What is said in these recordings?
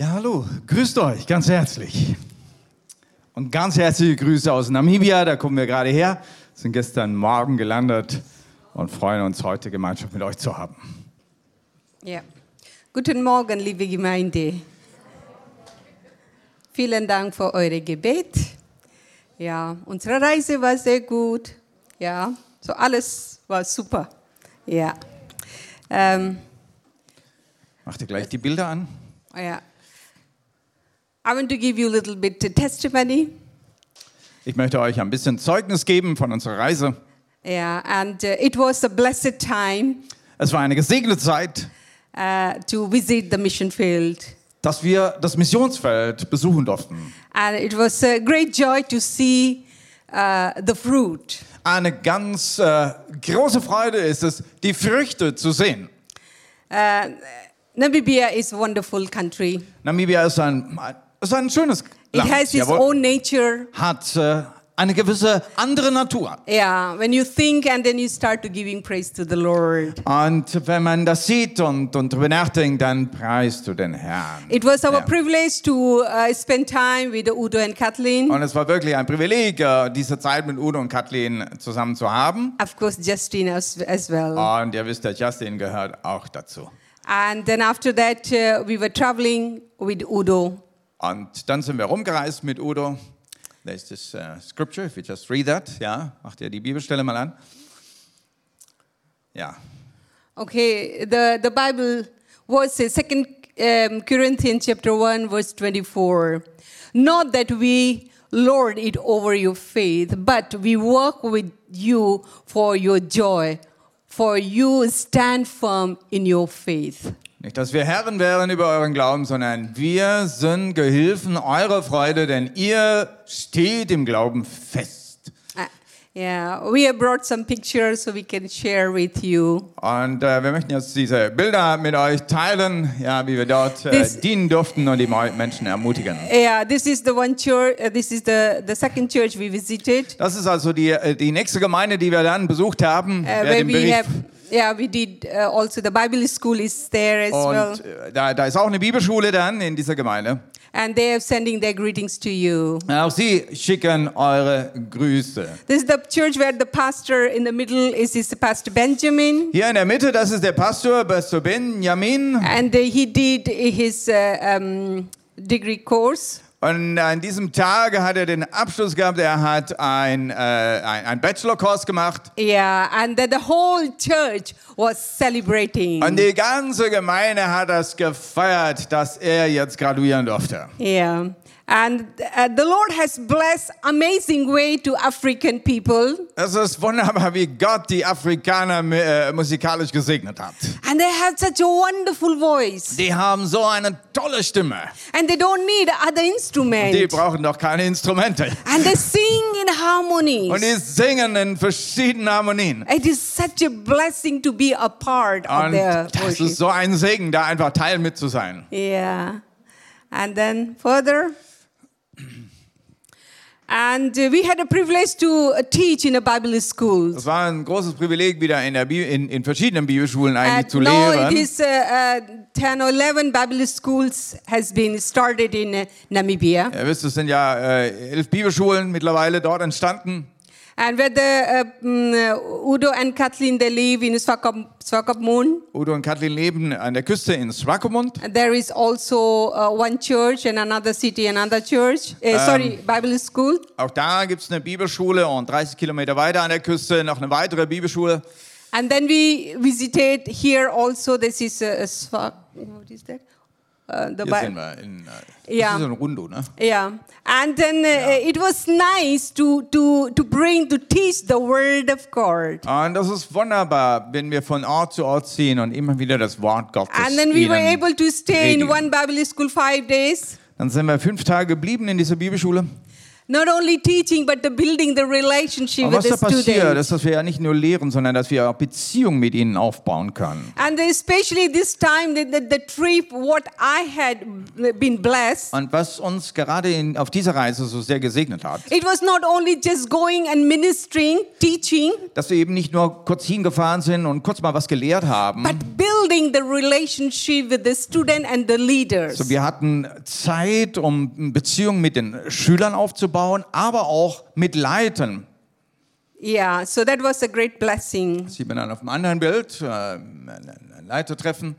Ja, hallo, grüßt euch ganz herzlich. Und ganz herzliche Grüße aus Namibia, da kommen wir gerade her, sind gestern Morgen gelandet und freuen uns, heute Gemeinschaft mit euch zu haben. Ja. Guten Morgen, liebe Gemeinde. Vielen Dank für eure Gebet. Ja, unsere Reise war sehr gut. Ja, so alles war super. Ja. Ähm, Macht ihr gleich die Bilder an? ja. I want to give you a little bit of testimony. Ich möchte euch ein bisschen Zeugnis geben von unserer Reise. Yeah, and uh, it was a blessed time Es war eine gesegnete Zeit, uh, to visit the mission field. dass wir das Missionsfeld besuchen durften. And it was a great joy to see uh, the fruit. Eine ganz äh, große Freude ist es, die Früchte zu sehen. Uh, Namibia is a wonderful country. Namibia ist ein, ist ein schönes It Land. has its jawohl. own nature. hat äh, eine gewisse andere Natur. Yeah, when you think and then you start to giving praise to the Lord. Und wenn man das sieht und, und darüber nachdenkt, dann preist du den Herrn. It was our Ja. privilege to uh, spend time with Udo and Kathleen. Und es war wirklich ein Privileg, äh, diese Zeit mit Udo und Kathleen zusammen zu haben. Of course, Justine as, as well. Und ihr wisst ja, Justin gehört auch dazu. And then after that, uh, we were traveling with Udo. Und dann sind wir rumgereist mit Udo. There's this uh, scripture, if you just read that. Ja, macht ihr die Bibelstelle mal an. Ja, Okay, the, the Bible was uh, Second um, Corinthians chapter 1, verse 24. Not that we lord it over your faith, but we work with you for your joy, for you stand firm in your faith. Nicht, dass wir Herren wären über euren Glauben, sondern wir sind Gehilfen eurer Freude, denn ihr steht im Glauben fest. Uh, yeah, we have brought some pictures so we can share with you. Und äh, wir möchten jetzt diese Bilder mit euch teilen, ja, wie wir dort äh, This- dienen durften und die Menschen ermutigen. Yeah, this is the one church. Uh, this is the, the second church we visited. Das ist also die, äh, die nächste Gemeinde, die wir dann besucht haben. Uh, where we have, yeah, we did uh, also the Bible school is there as well, und äh, da, da ist auch eine Bibelschule dann in dieser Gemeinde. and they are sending their greetings to you. Auch sie schicken eure Grüße. This is the church where the pastor in the middle is, is Pastor Benjamin, Hier in der Mitte, das ist der Pastor, Pastor Benjamin. and uh, he did his uh, um, degree course. Und an diesem Tag hat er den Abschluss gehabt. Er hat ein, äh, ein, ein Bachelor-Kurs gemacht. Yeah, and the, the whole church was celebrating. Und die ganze Gemeinde hat das gefeiert, dass er jetzt graduieren durfte. Yeah. And uh, the Lord has blessed amazing way to African people. Es ist wunderbar, wie Gott die Afrikaner äh, musikalisch gesegnet hat. And they have such a wonderful voice. Die haben so eine tolle Stimme. And they don't need other instruments. Die brauchen doch keine Instrumente. And they sing in Und harmonies. die singen in verschiedenen Harmonien. It is such a blessing to be a part of Und their das worship. ist so ein Segen, da einfach Teil mit zu sein. Yeah. And then further. And uh, we had a privilege to uh, teach in a Bible school. Das war ein großes Privileg, wieder in, der Bi in, in verschiedenen Bibelschulen eigentlich And zu now lehren. it is uh, uh, 10 or 11 Bible schools has been started in uh, Namibia. Ihr wisst, es sind ja äh, elf Bibelschulen mittlerweile dort entstanden. And where the uh, mm, uh, Udo and Kathleen they live in Swakop, Swakopmund. Udo und Kathleen leben an der Küste in Swakopmund. And There is also uh, one church and another city, another church. Uh, sorry, Bible school. Auch da gibt es eine Bibelschule und 30 Kilometer weiter an der Küste noch eine weitere Bibelschule. And then we visited here also. This is a, a Swak. What is that? Uh, the Hier sind wir in äh, Ja. das ist so ein Rundo, ne? Yeah, and then uh, it was nice to to to bring to teach the word of God. Und das ist wunderbar, wenn wir von Ort zu Ort ziehen und immer wieder das Wort Gottes And then we were able to stay in one Bible school five days. Dann sind wir fünf Tage geblieben in dieser Bibelschule. Not only teaching, but the building the relationship with was the da passiert, students. ist, dass wir ja nicht nur lehren, sondern dass wir auch Beziehungen mit ihnen aufbauen können. And especially this time, the, the, the trip, what I had been blessed, Und was uns gerade in, auf dieser Reise so sehr gesegnet hat, it was not only just going and ministering, teaching, dass wir eben nicht nur kurz hingefahren sind und kurz mal was gelehrt haben, but building the relationship with the student and the leaders. so wir hatten Zeit, um Beziehungen mit den Schülern aufzubauen, aber auch mit Leitern. Yeah, so that was a great blessing. Sieht man dann auf dem anderen Bild, äh, ein Leitertreffen.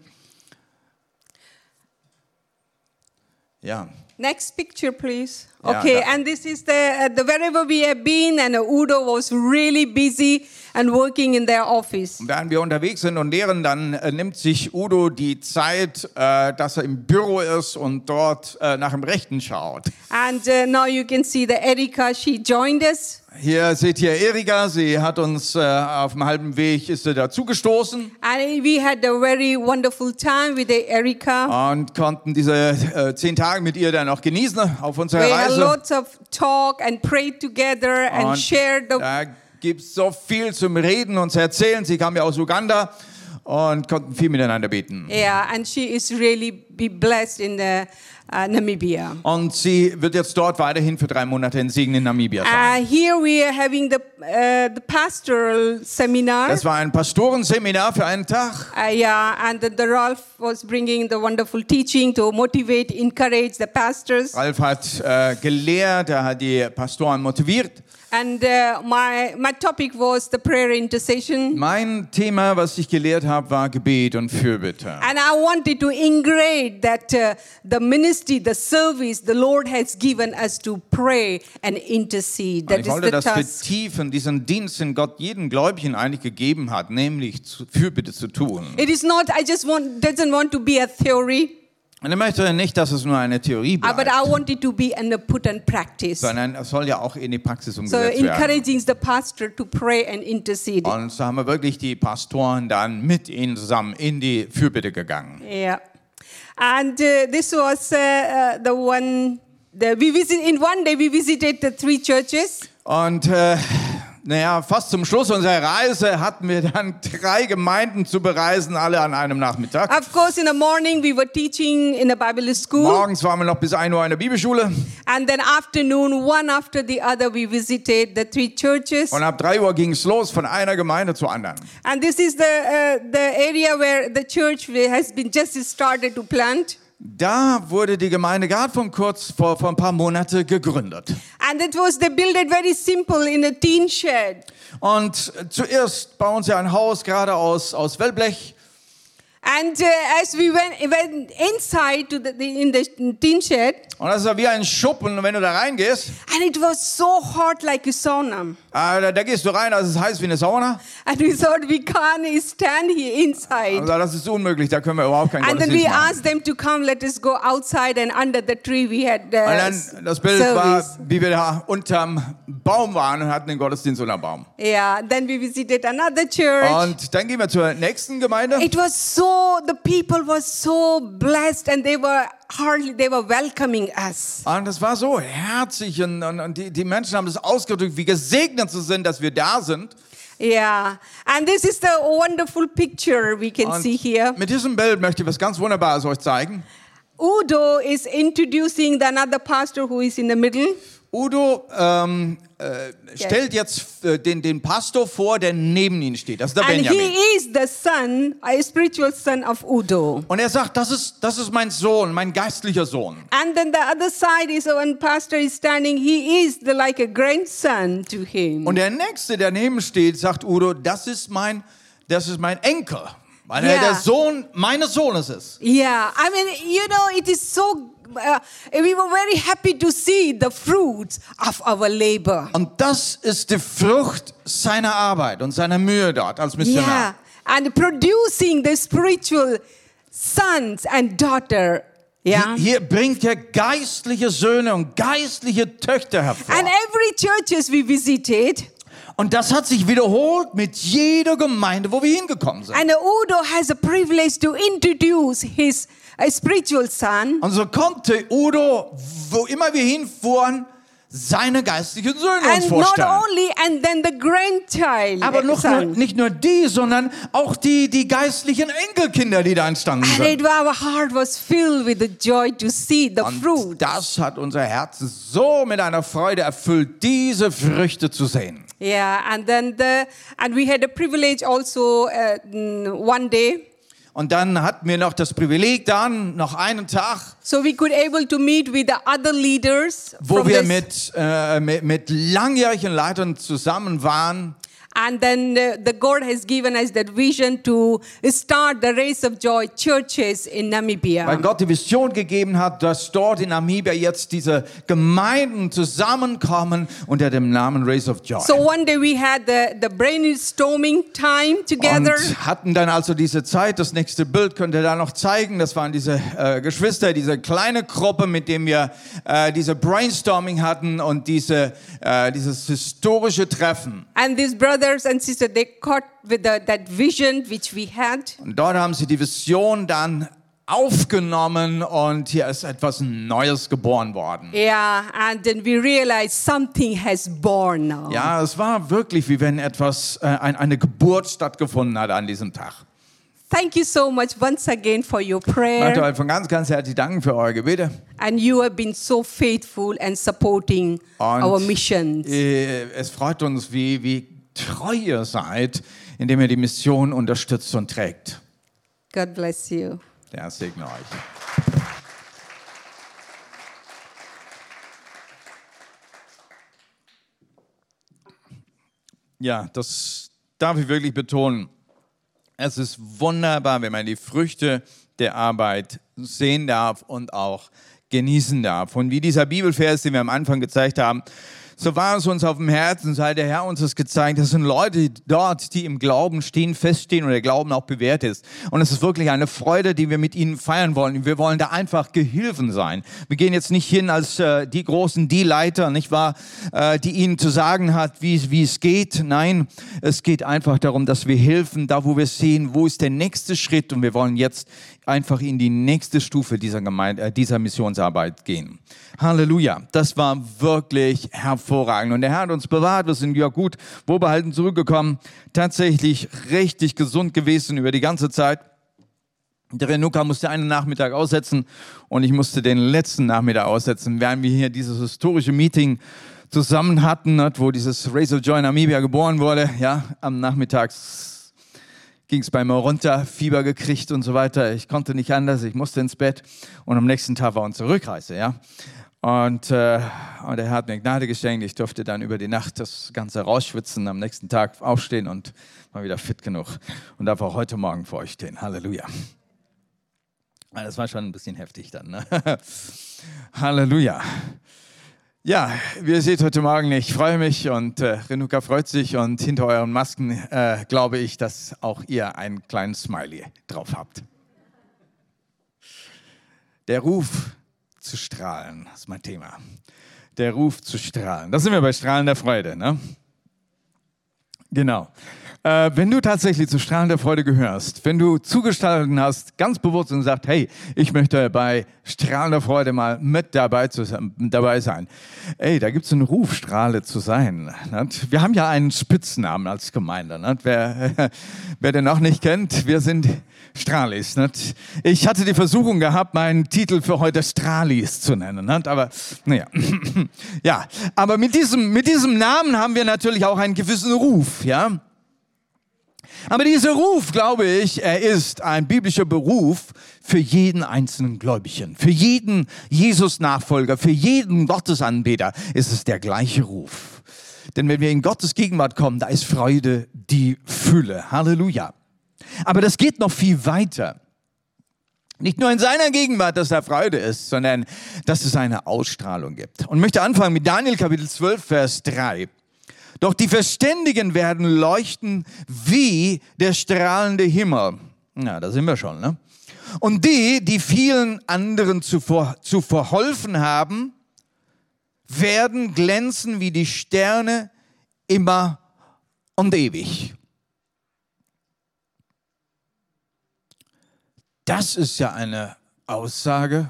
Ja, Next picture, please. Okay, that- and this is the, uh, the wherever we have been, and Udo was really busy and working in their office. Und während wir unterwegs sind und lehren, dann äh, nimmt sich Udo die Zeit, äh, dass er im Büro ist und dort äh, nach dem Rechten schaut. And uh, now you can see the Erika, she joined us. Hier seht ihr Erika, sie hat uns äh, auf dem halben Weg ist sie dazugestoßen And we had a very wonderful time with Erika. und konnten diese äh, zehn Tage mit ihr dann auch genießen auf unserer We had Reise. lots of talk and prayed together and Und shared the da gibt es so viel zum Reden und zu erzählen. Sie kam ja aus Uganda und konnten viel miteinander beten. yeah, and she is really be blessed in the, uh, Namibia. Und sie wird jetzt dort weiterhin für drei Monate in Siegen in Namibia sein. Uh, here we are having the uh, the pastoral seminar. Das war ein Pastorenseminar für einen Tag. Uh, yeah, and the, the Ralph was bringing the wonderful teaching to motivate, encourage the pastors. Ralf hat äh, gelehrt, er hat die Pastoren motiviert. And uh, my my topic was the prayer intercession. Mein Thema, was ich gelehrt habe, war Gebet und Fürbitte. And I wanted to ingrate that uh, the ministry, the service the Lord has given us to pray and intercede. That ich is wollte the das task. vertiefen, diesen Dienst, den Gott jedem Gläubigen eigentlich gegeben hat, nämlich zu- Fürbitte zu tun. It is not. I just want doesn't want to be a theory, Und er möchte nicht, dass es nur eine Theorie uh, but bleibt, I want it to be and put in practice. sondern es soll ja auch in die Praxis So umgesetzt werden. encouraging the pastor to pray and intercede. Und so haben wir wirklich die Pastoren dann mit ihnen zusammen in die Fürbitte gegangen. Yeah, and uh, this was uh, uh, the one. We visit in one day. We visited the three churches. Naja, fast zum Schluss unserer Reise hatten wir dann drei Gemeinden zu bereisen, alle an einem Nachmittag. Of course, in the morning we were teaching in a Bible school, Morgens waren wir noch bis 1 Uhr in der Bibelschule and then afternoon, one after the other, we visited the three churches. und ab 3 Uhr ging es los von einer Gemeinde zur anderen. And this is the uh, the area where the church has been just started to plant. Da wurde die Gemeinde gerade von kurz vor, vor ein paar Monaten gegründet. And it was they built it very simple in a tin shed. Und zuerst bauen sie ein Haus gerade aus, aus Wellblech. And uh, as we went, went inside to the, the in the tin shed, Und das ja wie ein Schuppen, wenn du da reingehst, and it was so hot like a sauna. äh, da, da gehst du rein, das ist heiß wie eine Sauna. And we thought we can't stand here inside. Also das ist unmöglich, da können wir überhaupt keinen And then we machen. asked them to come, let us go outside and under the tree we had uh, Und dann, das Bild war, service. wie wir da unterm Baum waren und hatten den Gottesdienst unterm Baum. Yeah, then we visited another church. Und dann gehen wir zur nächsten Gemeinde. it was so, the people were so blessed and they were hardly, they were welcoming us. Und das war so herzig und, und, und die, die Menschen haben das ausgedrückt, wie gesegnet sie sind, dass wir da sind. Yeah, and this is the wonderful picture we can Und see here. mit diesem Bild möchte ich was ganz Wunderbares euch zeigen. Udo is introducing the another pastor who is in the middle. Udo ähm, äh, stellt jetzt äh, den, den Pastor vor, der neben ihnen steht. Das ist der And Benjamin. he is the son, a spiritual son of Udo. Und er sagt, das ist, das ist mein Sohn, mein geistlicher Sohn. And then the other side is when pastor is standing, he is the, like a grandson to him. Und der Nächste, der neben steht, sagt Udo, das ist mein, das ist mein Enkel. Weil er Ja. der Sohn meines Sohnes ist. yeah, I mean, you know, it is so. Uh, we were very happy to see the fruits of our labor. Und das ist die Frucht seiner Arbeit und seiner Mühe dort als Yeah, Missionar. and producing the spiritual sons and daughter. Yeah. Hier bringt er geistliche Söhne und geistliche Töchter hervor. And every churches we visited, Und das hat sich wiederholt mit jeder Gemeinde, wo wir hingekommen sind. and Udo has a privilege to introduce his uh, spiritual son. Und so konnte Udo, wo immer wir hinfuhren, seine geistlichen Söhne uns And not vorstellen. only, and then the grandchild. Aber noch nur, nicht nur die, sondern auch die, die geistlichen Enkelkinder, die da entstanden And sind. it, our heart was filled with the joy to see the Und fruit. das hat unser Herz so mit einer Freude erfüllt, diese Früchte zu sehen. Yeah, and then the and we had a privilege also uh, one day, Und dann hatten wir noch das Privileg, dann noch einen Tag, so we could able to meet with the other leaders wo from wir this- mit, äh, mit, mit langjährigen Leitern zusammen waren. And then uh, the God has given us that vision to start the Race of Joy churches in Namibia. Weil Gott die Vision gegeben hat, dass dort in Namibia jetzt diese Gemeinden zusammenkommen unter dem Namen Race of Joy. So one day we had the, the brainstorming time together. Und hatten dann also diese Zeit, das nächste Bild könnt ihr da noch zeigen, das waren diese äh, Geschwister, diese kleine Gruppe, mit dem wir äh, diese Brainstorming hatten und diese, äh, dieses historische Treffen. And these brothers and sisters, they caught with the, that vision which we had. Und dort haben sie die Vision dann aufgenommen und hier ist etwas Neues geboren worden. Yeah, and then we realized something has born now. Ja, es war wirklich wie wenn etwas, äh, ein, eine Geburt stattgefunden hat an diesem Tag. Thank you so much once again for your Ich möchte prayer. euch von ganz, ganz herzlich danken für eure Gebete. And you have been so faithful and supporting Und our missions. äh, es freut uns, wie, wie treu ihr seid, indem ihr die Mission unterstützt und trägt. God bless you. Der segne euch. Ja, das darf ich wirklich betonen. Es ist wunderbar, wenn man die Früchte der Arbeit sehen darf und auch genießen darf. Und wie dieser Bibelvers, den wir am Anfang gezeigt haben, so war es uns auf dem Herzen, hat der Herr uns das gezeigt. Das sind Leute dort, die im Glauben stehen, feststehen und der Glauben auch bewährt ist. Und es ist wirklich eine Freude, die wir mit ihnen feiern wollen. Wir wollen da einfach Gehilfen sein. Wir gehen jetzt nicht hin als äh, die Großen, die Leiter, nicht wahr, äh, die ihnen zu sagen hat, wie, wie es geht. Nein, es geht einfach darum, dass wir helfen, da wo wir sehen, wo ist der nächste Schritt. Und wir wollen jetzt einfach in die nächste Stufe dieser, Gemeinde, äh, dieser Missionsarbeit gehen. Halleluja. Das war wirklich hervorragend. Und der Herr hat uns bewahrt. Wir sind ja gut wohlbehalten zurückgekommen. Tatsächlich richtig gesund gewesen über die ganze Zeit. Der Renuka musste einen Nachmittag aussetzen und ich musste den letzten Nachmittag aussetzen, während wir hier dieses historische Meeting zusammen hatten, ne, wo dieses Race of Joy Namibia geboren wurde. Ja, am Nachmittag ging es bei mir runter, Fieber gekriegt und so weiter. Ich konnte nicht anders, ich musste ins Bett und am nächsten Tag war unsere Rückreise. Ja. Und, äh, und er hat mir Gnade geschenkt. Ich durfte dann über die Nacht das Ganze rausschwitzen, am nächsten Tag aufstehen und war wieder fit genug und darf auch heute Morgen vor euch stehen. Halleluja. Das war schon ein bisschen heftig dann. Ne? Halleluja. Ja, wie ihr seht heute Morgen, ich freue mich und äh, Renuka freut sich und hinter euren Masken äh, glaube ich, dass auch ihr einen kleinen Smiley drauf habt. Der Ruf zu strahlen, ist mein Thema. Der Ruf zu strahlen. Da sind wir bei strahlender Freude, ne? Genau. Äh, wenn du tatsächlich zu strahlender Freude gehörst, wenn du zugestalten hast, ganz bewusst und sagst, hey, ich möchte bei strahlender Freude mal mit dabei, zu, dabei sein. Ey, da gibt es einen Ruf, Strahle zu sein. Nicht? Wir haben ja einen Spitznamen als Gemeinde. Wer, wer den noch nicht kennt, wir sind Strahlis. Nicht? Ich hatte die Versuchung gehabt, meinen Titel für heute Strahlis zu nennen. Aber naja, ja. Aber mit diesem, mit diesem Namen haben wir natürlich auch einen gewissen Ruf, ja. Aber dieser Ruf, glaube ich, er ist ein biblischer Beruf für jeden einzelnen Gläubigen, für jeden Jesus-Nachfolger, für jeden Gottesanbeter ist es der gleiche Ruf. Denn wenn wir in Gottes Gegenwart kommen, da ist Freude die Fülle. Halleluja. Aber das geht noch viel weiter. Nicht nur in seiner Gegenwart, dass da Freude ist, sondern dass es eine Ausstrahlung gibt. Und möchte anfangen mit Daniel Kapitel 12, Vers 3. Doch die Verständigen werden leuchten wie der strahlende Himmel. Na, da sind wir schon, ne? Und die, die vielen anderen zuvor, zu verholfen haben, werden glänzen wie die Sterne immer und ewig. Das ist ja eine Aussage.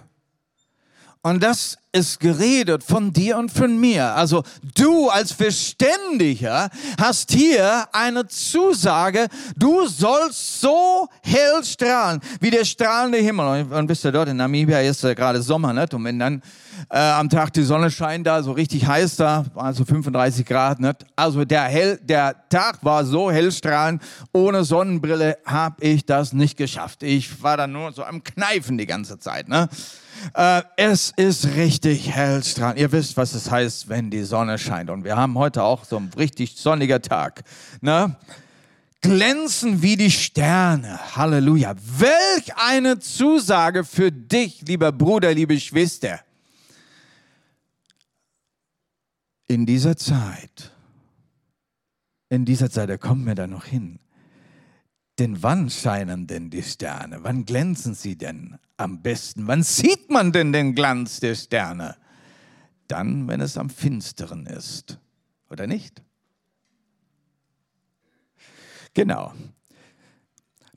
Und das ist geredet von dir und von mir. Also du als Verständiger hast hier eine Zusage, du sollst so hell strahlen, wie der strahlende Himmel. Und wisst ihr, dort in Namibia ist ja gerade Sommer, nicht? Und wenn dann äh, am Tag die Sonne scheint da, so richtig heiß da, also 35 Grad, nicht? Also der, hell, der Tag war so hellstrahlend, ohne Sonnenbrille habe ich das nicht geschafft. Ich war da nur so am Kneifen die ganze Zeit, ne? Äh, es ist richtig hellstrahlend. Ihr wisst, was es heißt, wenn die Sonne scheint. Und wir haben heute auch so einen richtig sonniger Tag. Ne? Glänzen wie die Sterne. Halleluja. Welch eine Zusage für dich, lieber Bruder, liebe Schwester. In dieser Zeit, in dieser Zeit, da kommen wir da noch hin. Denn wann scheinen denn die Sterne? Wann glänzen sie denn am besten? Wann sieht man denn den Glanz der Sterne? Dann, wenn es am finsteren ist, oder nicht? Genau.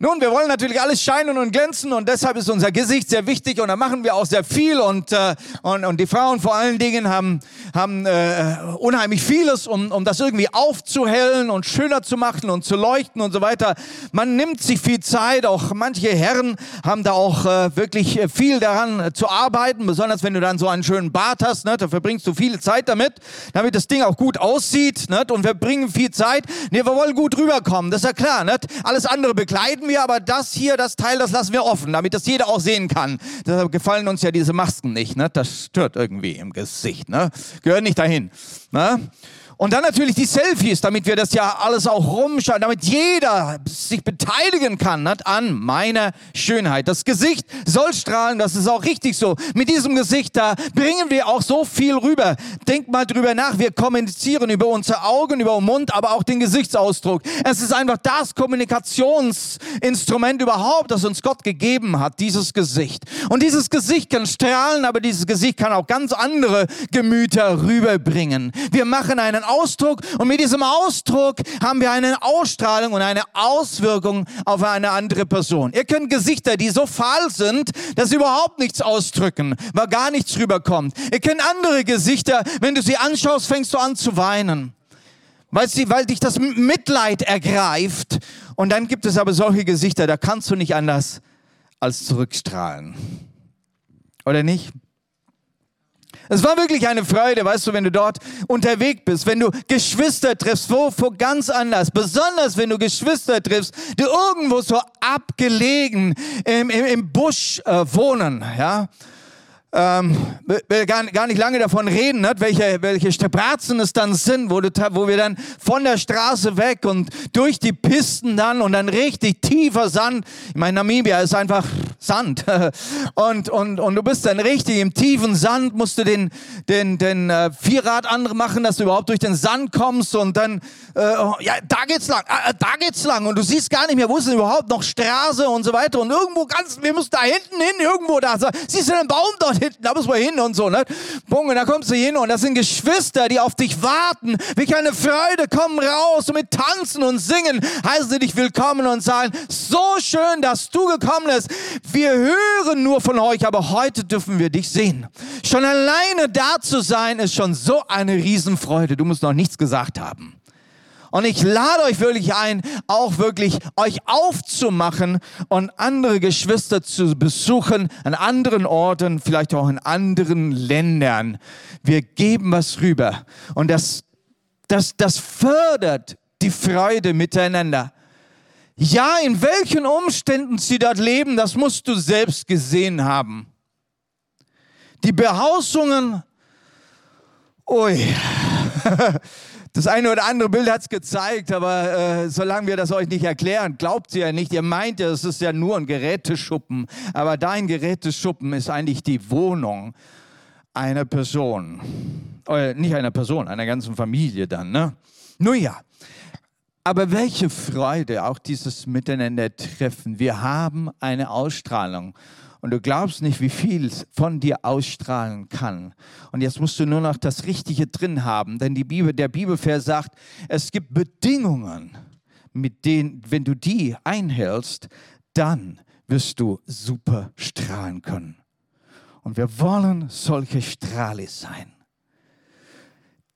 Nun, wir wollen natürlich alles scheinen und glänzen und deshalb ist unser Gesicht sehr wichtig und da machen wir auch sehr viel und, äh, und, und die Frauen vor allen Dingen haben, haben äh, unheimlich vieles, um, um das irgendwie aufzuhellen und schöner zu machen und zu leuchten und so weiter. Man nimmt sich viel Zeit, auch manche Herren haben da auch äh, wirklich viel daran zu arbeiten, besonders wenn du dann so einen schönen Bart hast, ne, da verbringst du viel Zeit damit, damit das Ding auch gut aussieht ne, und wir bringen viel Zeit. Nee, wir wollen gut rüberkommen, das ist ja klar. Ne? Alles andere begleiten wir, aber das hier, das Teil, das lassen wir offen, damit das jeder auch sehen kann. Deshalb gefallen uns ja diese Masken nicht. Ne? Das stört irgendwie im Gesicht. Ne? Gehört nicht dahin. Ne? Und dann natürlich die Selfies, damit wir das ja alles auch rumschauen, damit jeder sich beteiligen kann nicht, an meiner Schönheit. Das Gesicht soll strahlen, das ist auch richtig so. Mit diesem Gesicht, da bringen wir auch so viel rüber. Denk mal drüber nach, wir kommunizieren über unsere Augen, über den Mund, aber auch den Gesichtsausdruck. Es ist einfach das Kommunikationsinstrument überhaupt, das uns Gott gegeben hat, dieses Gesicht. Und dieses Gesicht kann strahlen, aber dieses Gesicht kann auch ganz andere Gemüter rüberbringen. Wir machen einen Ausdruck und mit diesem Ausdruck haben wir eine Ausstrahlung und eine Auswirkung auf eine andere Person. Ihr könnt Gesichter, die so fahl sind, dass sie überhaupt nichts ausdrücken, weil gar nichts rüberkommt. Ihr kennt andere Gesichter, wenn du sie anschaust, fängst du an zu weinen. Weil, sie, weil dich das Mitleid ergreift. Und dann gibt es aber solche Gesichter, da kannst du nicht anders als zurückstrahlen. Oder nicht? Es war wirklich eine Freude, weißt du, wenn du dort unterwegs bist, wenn du Geschwister triffst, wo, wo ganz anders, besonders wenn du Geschwister triffst, die irgendwo so abgelegen im, im, im Busch äh, wohnen, ja ähm, will gar, gar nicht lange davon reden, nicht? Welche, welche Strapazen es dann sind, wo, du, wo wir dann von der Straße weg und durch die Pisten dann und dann richtig tiefer Sand. Ich meine, Namibia ist einfach Sand. Und, und, und du bist dann richtig im tiefen Sand, musst du den, den, den äh, Vierrad machen, dass du überhaupt durch den Sand kommst und dann, äh, ja, da geht's lang, äh, da geht's lang und du siehst gar nicht mehr, wo ist denn überhaupt noch Straße und so weiter und irgendwo ganz, wir müssen da hinten hin, irgendwo da, siehst du den Baum dort hinten, da muss man hin und so, ne? Bung, und da kommst du hin und das sind Geschwister, die auf dich warten. Welch eine Freude, kommen raus und mit Tanzen und Singen heißen sie dich willkommen und sagen, so schön, dass du gekommen bist. Wir hören nur von euch, aber heute dürfen wir dich sehen. Schon alleine da zu sein, ist schon so eine Riesenfreude. Du musst noch nichts gesagt haben. Und ich lade euch wirklich ein, auch wirklich euch aufzumachen und andere Geschwister zu besuchen an anderen Orten, vielleicht auch in anderen Ländern. Wir geben was rüber. Und das, das, das fördert die Freude miteinander. Ja, in welchen Umständen sie dort leben, das musst du selbst gesehen haben. Die Behausungen, ui, Das eine oder andere Bild hat es gezeigt, aber äh, solange wir das euch nicht erklären, glaubt ihr ja nicht. Ihr meint ja, es ist ja nur ein Geräteschuppen. Aber dein Geräteschuppen ist eigentlich die Wohnung einer Person. Oder nicht einer Person, einer ganzen Familie dann. Ne? Nun ja, aber welche Freude auch dieses Miteinander-Treffen. Wir haben eine Ausstrahlung und du glaubst nicht, wie viel von dir ausstrahlen kann. Und jetzt musst du nur noch das Richtige drin haben, denn die Bibel, der Bibelvers sagt, es gibt Bedingungen, mit denen, wenn du die einhältst, dann wirst du super strahlen können. Und wir wollen solche Strahle sein,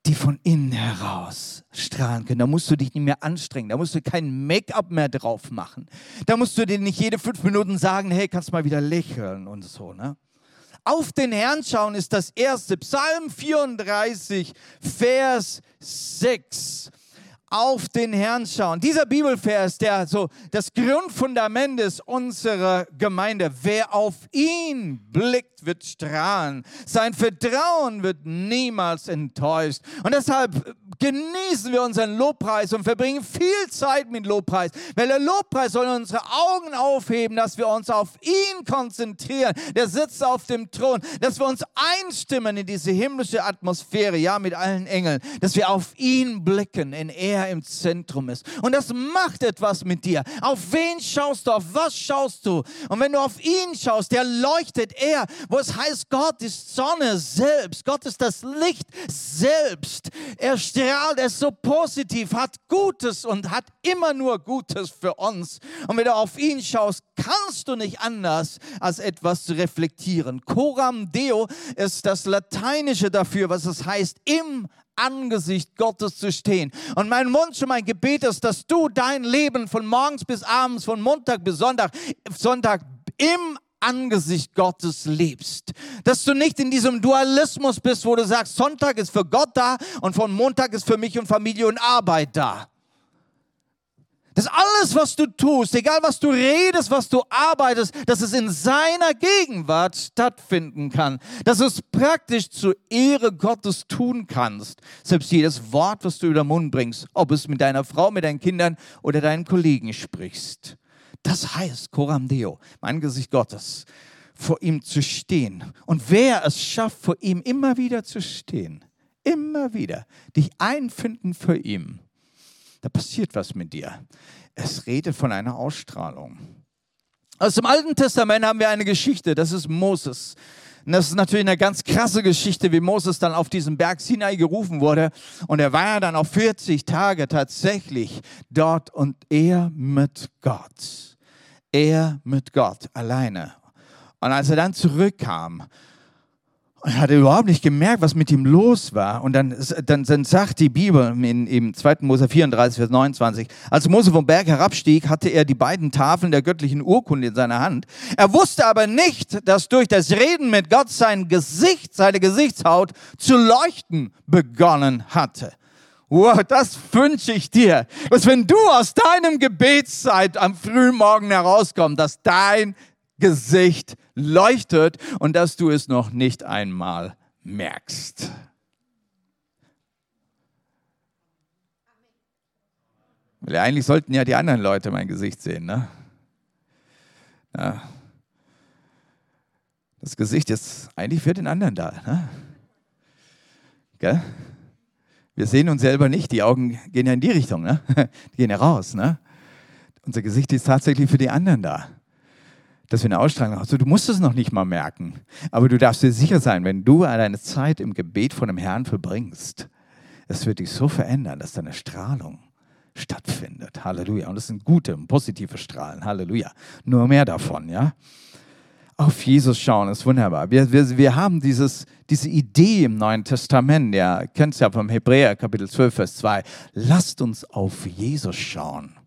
die von innen heraus strahlen können. Da musst du dich nicht mehr anstrengen, da musst du kein Make-up mehr drauf machen. Da musst du dir nicht jede fünf Minuten sagen, hey, kannst mal wieder lächeln und so. Ne? Auf den Herrn schauen ist das erste. Psalm 34, Vers 6 auf den Herrn schauen. Dieser Bibelvers, der so das Grundfundament ist unserer Gemeinde. Wer auf ihn blickt, wird strahlen. Sein Vertrauen wird niemals enttäuscht. Und deshalb genießen wir unseren Lobpreis und verbringen viel Zeit mit Lobpreis. Weil der Lobpreis soll unsere Augen aufheben, dass wir uns auf ihn konzentrieren. Der sitzt auf dem Thron, dass wir uns einstimmen in diese himmlische Atmosphäre, ja, mit allen Engeln, dass wir auf ihn blicken, in er im Zentrum ist. Und das macht etwas mit dir. Auf wen schaust du? Auf was schaust du? Und wenn du auf ihn schaust, der leuchtet er, wo es heißt, Gott ist Sonne selbst. Gott ist das Licht selbst. Er strahlt, er ist so positiv, hat Gutes und hat immer nur Gutes für uns. Und wenn du auf ihn schaust, kannst du nicht anders, als etwas zu reflektieren. Coram Deo ist das Lateinische dafür, was es heißt, im Angesicht Gottes zu stehen. Und mein Wunsch und mein Gebet ist, dass du dein Leben von morgens bis abends, von Montag bis Sonntag, Sonntag im Angesicht Gottes lebst. Dass du nicht in diesem Dualismus bist, wo du sagst, Sonntag ist für Gott da und von Montag ist für mich und Familie und Arbeit da. Dass alles, was du tust, egal was du redest, was du arbeitest, dass es in seiner Gegenwart stattfinden kann. Dass du es praktisch zur Ehre Gottes tun kannst. Selbst jedes Wort, was du über den Mund bringst, ob es mit deiner Frau, mit deinen Kindern oder deinen Kollegen sprichst. Das heißt, Coram Deo, im Angesicht Gottes, vor ihm zu stehen. Und wer es schafft, vor ihm immer wieder zu stehen, immer wieder, dich einfinden für ihn, da passiert was mit dir. Es redet von einer Ausstrahlung. Aus dem Alten Testament haben wir eine Geschichte, das ist Moses. Und das ist natürlich eine ganz krasse Geschichte, wie Moses dann auf diesem Berg Sinai gerufen wurde. Und er war dann auf 40 Tage tatsächlich dort und er mit Gott er mit Gott alleine. Und als er dann zurückkam, und hat er überhaupt nicht gemerkt, was mit ihm los war. Und dann, dann, dann sagt die Bibel in, im 2. Mose 34, Vers 29, als Mose vom Berg herabstieg, hatte er die beiden Tafeln der göttlichen Urkunde in seiner Hand. Er wusste aber nicht, dass durch das Reden mit Gott sein Gesicht, seine Gesichtshaut zu leuchten begonnen hatte. Wow, das wünsche ich dir. Dass wenn du aus deinem Gebetszeit am frühen Morgen herauskommst, dass dein Gesicht leuchtet und dass du es noch nicht einmal merkst. Weil eigentlich sollten ja die anderen Leute mein Gesicht sehen, ne? Ja. Das Gesicht ist eigentlich für den anderen da, ne? Gell? Wir sehen uns selber nicht. Die Augen gehen ja in die Richtung, ne? Die gehen ja raus, ne? Unser Gesicht ist tatsächlich für die anderen da. Dass wir eine Ausstrahlung haben. Also, du musst es noch nicht mal merken. Aber du darfst dir sicher sein, wenn du deine Zeit im Gebet von dem Herrn verbringst, es wird dich so verändern, dass deine Strahlung stattfindet. Halleluja. Und das sind gute und positive Strahlen. Halleluja. Nur mehr davon, ja? auf Jesus schauen, ist wunderbar. Wir, wir, wir haben dieses, diese Idee im Neuen Testament, ja, kennt es ja vom Hebräer Kapitel 12, Vers 2. Lasst uns auf Jesus schauen.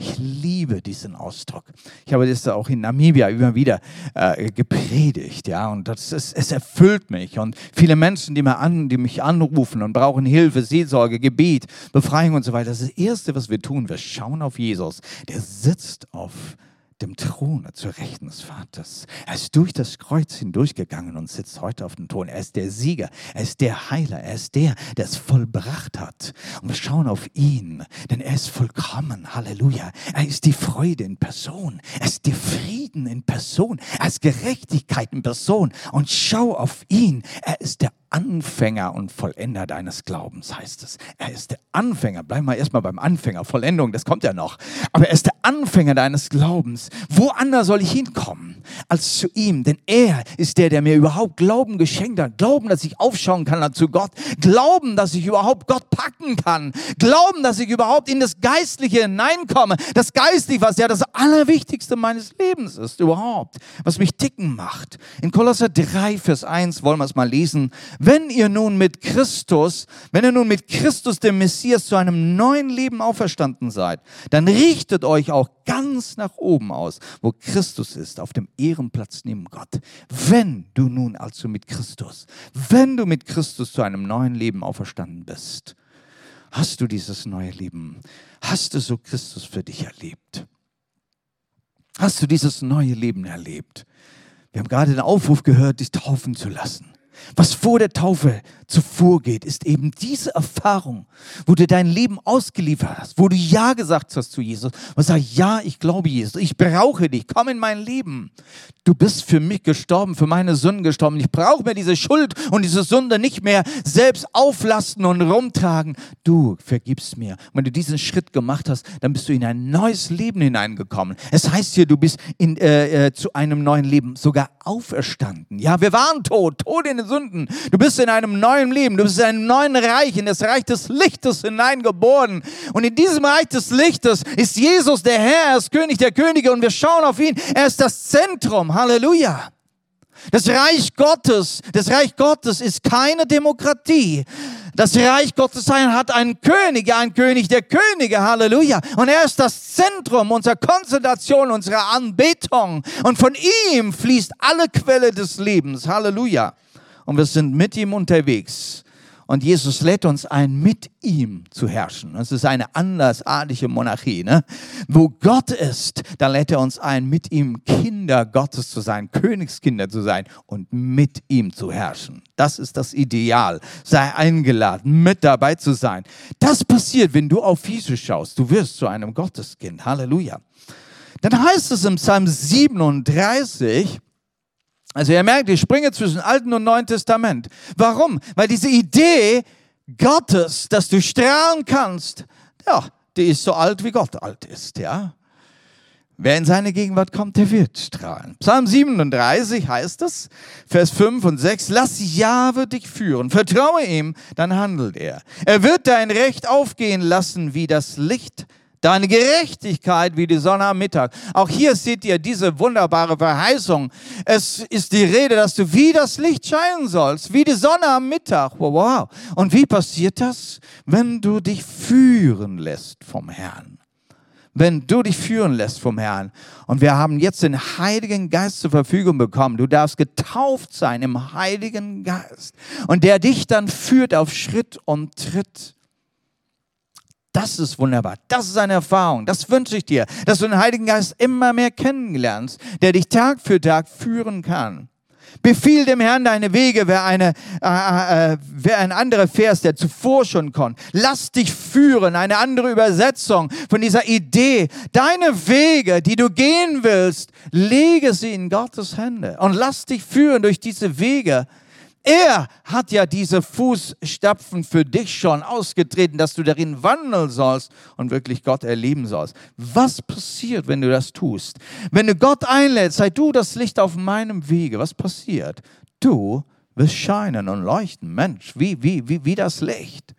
Ich liebe diesen Ausdruck. Ich habe das auch in Namibia immer wieder äh, gepredigt, ja, und das ist, es erfüllt mich. Und viele Menschen, die, mir an, die mich anrufen und brauchen Hilfe, Seelsorge, Gebet, Befreiung und so weiter, das das Erste, was wir tun. Wir schauen auf Jesus. Der sitzt auf Jesus dem Throne zur Rechten des Vaters. Er ist durch das Kreuz hindurchgegangen und sitzt heute auf dem Thron. Er ist der Sieger, er ist der Heiler, er ist der, der es vollbracht hat. Und wir schauen auf ihn, denn er ist vollkommen. Halleluja. Er ist die Freude in Person. Er ist der Frieden in Person. Er ist Gerechtigkeit in Person. Und schau auf ihn. Er ist der Anfänger und Vollender deines Glaubens, heißt es. Er ist der Anfänger. Bleiben wir erstmal beim Anfänger. Vollendung, das kommt ja noch. Aber er ist der Anfänger deines Glaubens. Woanders soll ich hinkommen als zu ihm? Denn er ist der, der mir überhaupt Glauben geschenkt hat. Glauben, dass ich aufschauen kann zu Gott. Glauben, dass ich überhaupt Gott packen kann. Glauben, dass ich überhaupt in das Geistliche hineinkomme. Das Geistliche, was ja das Allerwichtigste meines Lebens ist überhaupt. Was mich ticken macht. In Kolosser 3, Vers 1 wollen wir es mal lesen. Wenn ihr nun mit Christus, wenn ihr nun mit Christus, dem Messias, zu einem neuen Leben auferstanden seid, dann richtet euch auch ganz nach oben aus, wo Christus ist, auf dem Ehrenplatz neben Gott. Wenn du nun also mit Christus, wenn du mit Christus zu einem neuen Leben auferstanden bist, hast du dieses neue Leben, hast du so Christus für dich erlebt? Hast du dieses neue Leben erlebt? Wir haben gerade den Aufruf gehört, dich taufen zu lassen. Was vor der Taufe zuvor geht, ist eben diese Erfahrung, wo du dein Leben ausgeliefert hast, wo du Ja gesagt hast zu Jesus und sagst, ja, ich glaube Jesus, ich brauche dich, komm in mein Leben. Du bist für mich gestorben, für meine Sünden gestorben. Ich brauche mir diese Schuld und diese Sünde nicht mehr selbst auflasten und rumtragen. Du vergibst mir. wenn du diesen Schritt gemacht hast, dann bist du in ein neues Leben hineingekommen. Es heißt hier, du bist in, äh, äh, zu einem neuen Leben sogar auferstanden. Ja, wir waren tot, tot in den Sünden. Du bist in einem neuen Leben, du bist in einem neuen Reich, in das Reich des Lichtes hineingeboren. Und in diesem Reich des Lichtes ist Jesus der Herr, er ist König der Könige und wir schauen auf ihn. Er ist das Zentrum. Halleluja. Das Reich Gottes, das Reich Gottes ist keine Demokratie. Das Reich Gottes hat einen König, ein König der Könige, Halleluja. Und er ist das Zentrum unserer Konzentration, unserer Anbetung. Und von ihm fließt alle Quelle des Lebens, Halleluja und wir sind mit ihm unterwegs. Und Jesus lädt uns ein, mit ihm zu herrschen. Das ist eine andersartige Monarchie. Ne? Wo Gott ist, da lädt er uns ein, mit ihm Kinder Gottes zu sein, Königskinder zu sein und mit ihm zu herrschen. Das ist das Ideal. Sei eingeladen, mit dabei zu sein. Das passiert, wenn du auf Jesus schaust. Du wirst zu einem Gotteskind. Halleluja. Dann heißt es im Psalm 37, also ihr merkt, ich springe zwischen Alten und Neuen Testament. Warum? Weil diese Idee Gottes, dass du strahlen kannst, ja, die ist so alt, wie Gott alt ist, ja. Wer in seine Gegenwart kommt, der wird strahlen. Psalm 37 heißt es, Vers 5 und 6, lass Jahwe dich führen, vertraue ihm, dann handelt er. Er wird dein Recht aufgehen lassen wie das Licht Deine Gerechtigkeit wie die Sonne am Mittag. Auch hier seht ihr diese wunderbare Verheißung. Es ist die Rede, dass du wie das Licht scheinen sollst, wie die Sonne am Mittag. Wow. Und wie passiert das? Wenn du dich führen lässt vom Herrn. Wenn du dich führen lässt vom Herrn. Und wir haben jetzt den Heiligen Geist zur Verfügung bekommen. Du darfst getauft sein im Heiligen Geist. Und der dich dann führt auf Schritt und Tritt. Das ist wunderbar. Das ist eine Erfahrung. Das wünsche ich dir, dass du den Heiligen Geist immer mehr kennenlernst, der dich Tag für Tag führen kann. Befiehl dem Herrn deine Wege, wer, eine, äh, äh, wer ein anderer Vers, der zuvor schon kommt. Lass dich führen, eine andere Übersetzung von dieser Idee. Deine Wege, die du gehen willst, lege sie in Gottes Hände und lass dich führen durch diese Wege er hat ja diese Fußstapfen für dich schon ausgetreten, dass du darin wandeln sollst und wirklich Gott erleben sollst. Was passiert, wenn du das tust? Wenn du Gott einlädst, sei du das Licht auf meinem Wege. Was passiert? Du wirst scheinen und leuchten. Mensch, wie, wie, wie, wie das Licht.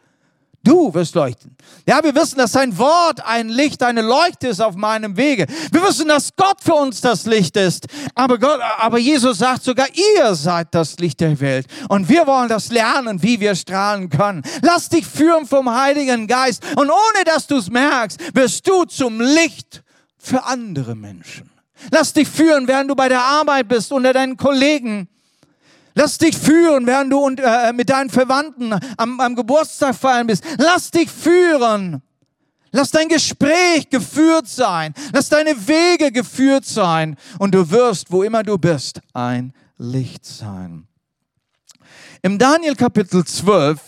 Du wirst leuchten. Ja, wir wissen, dass sein Wort ein Licht, eine Leuchte ist auf meinem Wege. Wir wissen, dass Gott für uns das Licht ist. Aber, Gott, aber Jesus sagt sogar, ihr seid das Licht der Welt. Und wir wollen das lernen, wie wir strahlen können. Lass dich führen vom Heiligen Geist. Und ohne dass du es merkst, wirst du zum Licht für andere Menschen. Lass dich führen, während du bei der Arbeit bist, unter deinen Kollegen Lass dich führen, während du äh, mit deinen Verwandten am, am Geburtstag feiern bist. Lass dich führen. Lass dein Gespräch geführt sein. Lass deine Wege geführt sein. Und du wirst, wo immer du bist, ein Licht sein. Im Daniel Kapitel 12,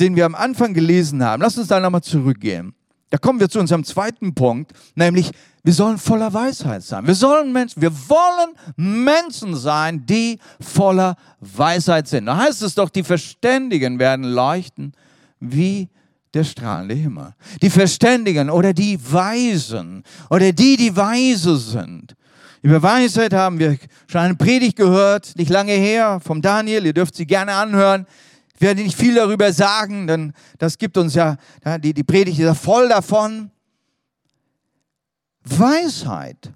den wir am Anfang gelesen haben, lass uns da nochmal zurückgehen. Da kommen wir zu unserem zweiten Punkt, nämlich wir sollen voller Weisheit sein. Wir sollen Menschen, wir wollen Menschen sein, die voller Weisheit sind. Da heißt es doch, die Verständigen werden leuchten wie der strahlende Himmel. Die Verständigen oder die Weisen oder die, die weise sind. Über Weisheit haben wir schon eine Predigt gehört, nicht lange her, vom Daniel. Ihr dürft sie gerne anhören. Ich werde nicht viel darüber sagen, denn das gibt uns ja, die, die Predigt ist ja voll davon. Weisheit.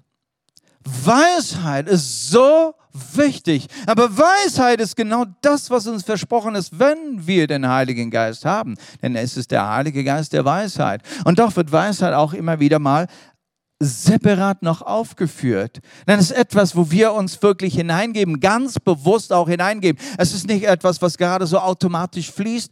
Weisheit ist so wichtig. Aber Weisheit ist genau das, was uns versprochen ist, wenn wir den Heiligen Geist haben. Denn es ist der Heilige Geist der Weisheit. Und doch wird Weisheit auch immer wieder mal separat noch aufgeführt. Denn es ist etwas, wo wir uns wirklich hineingeben, ganz bewusst auch hineingeben. Es ist nicht etwas, was gerade so automatisch fließt,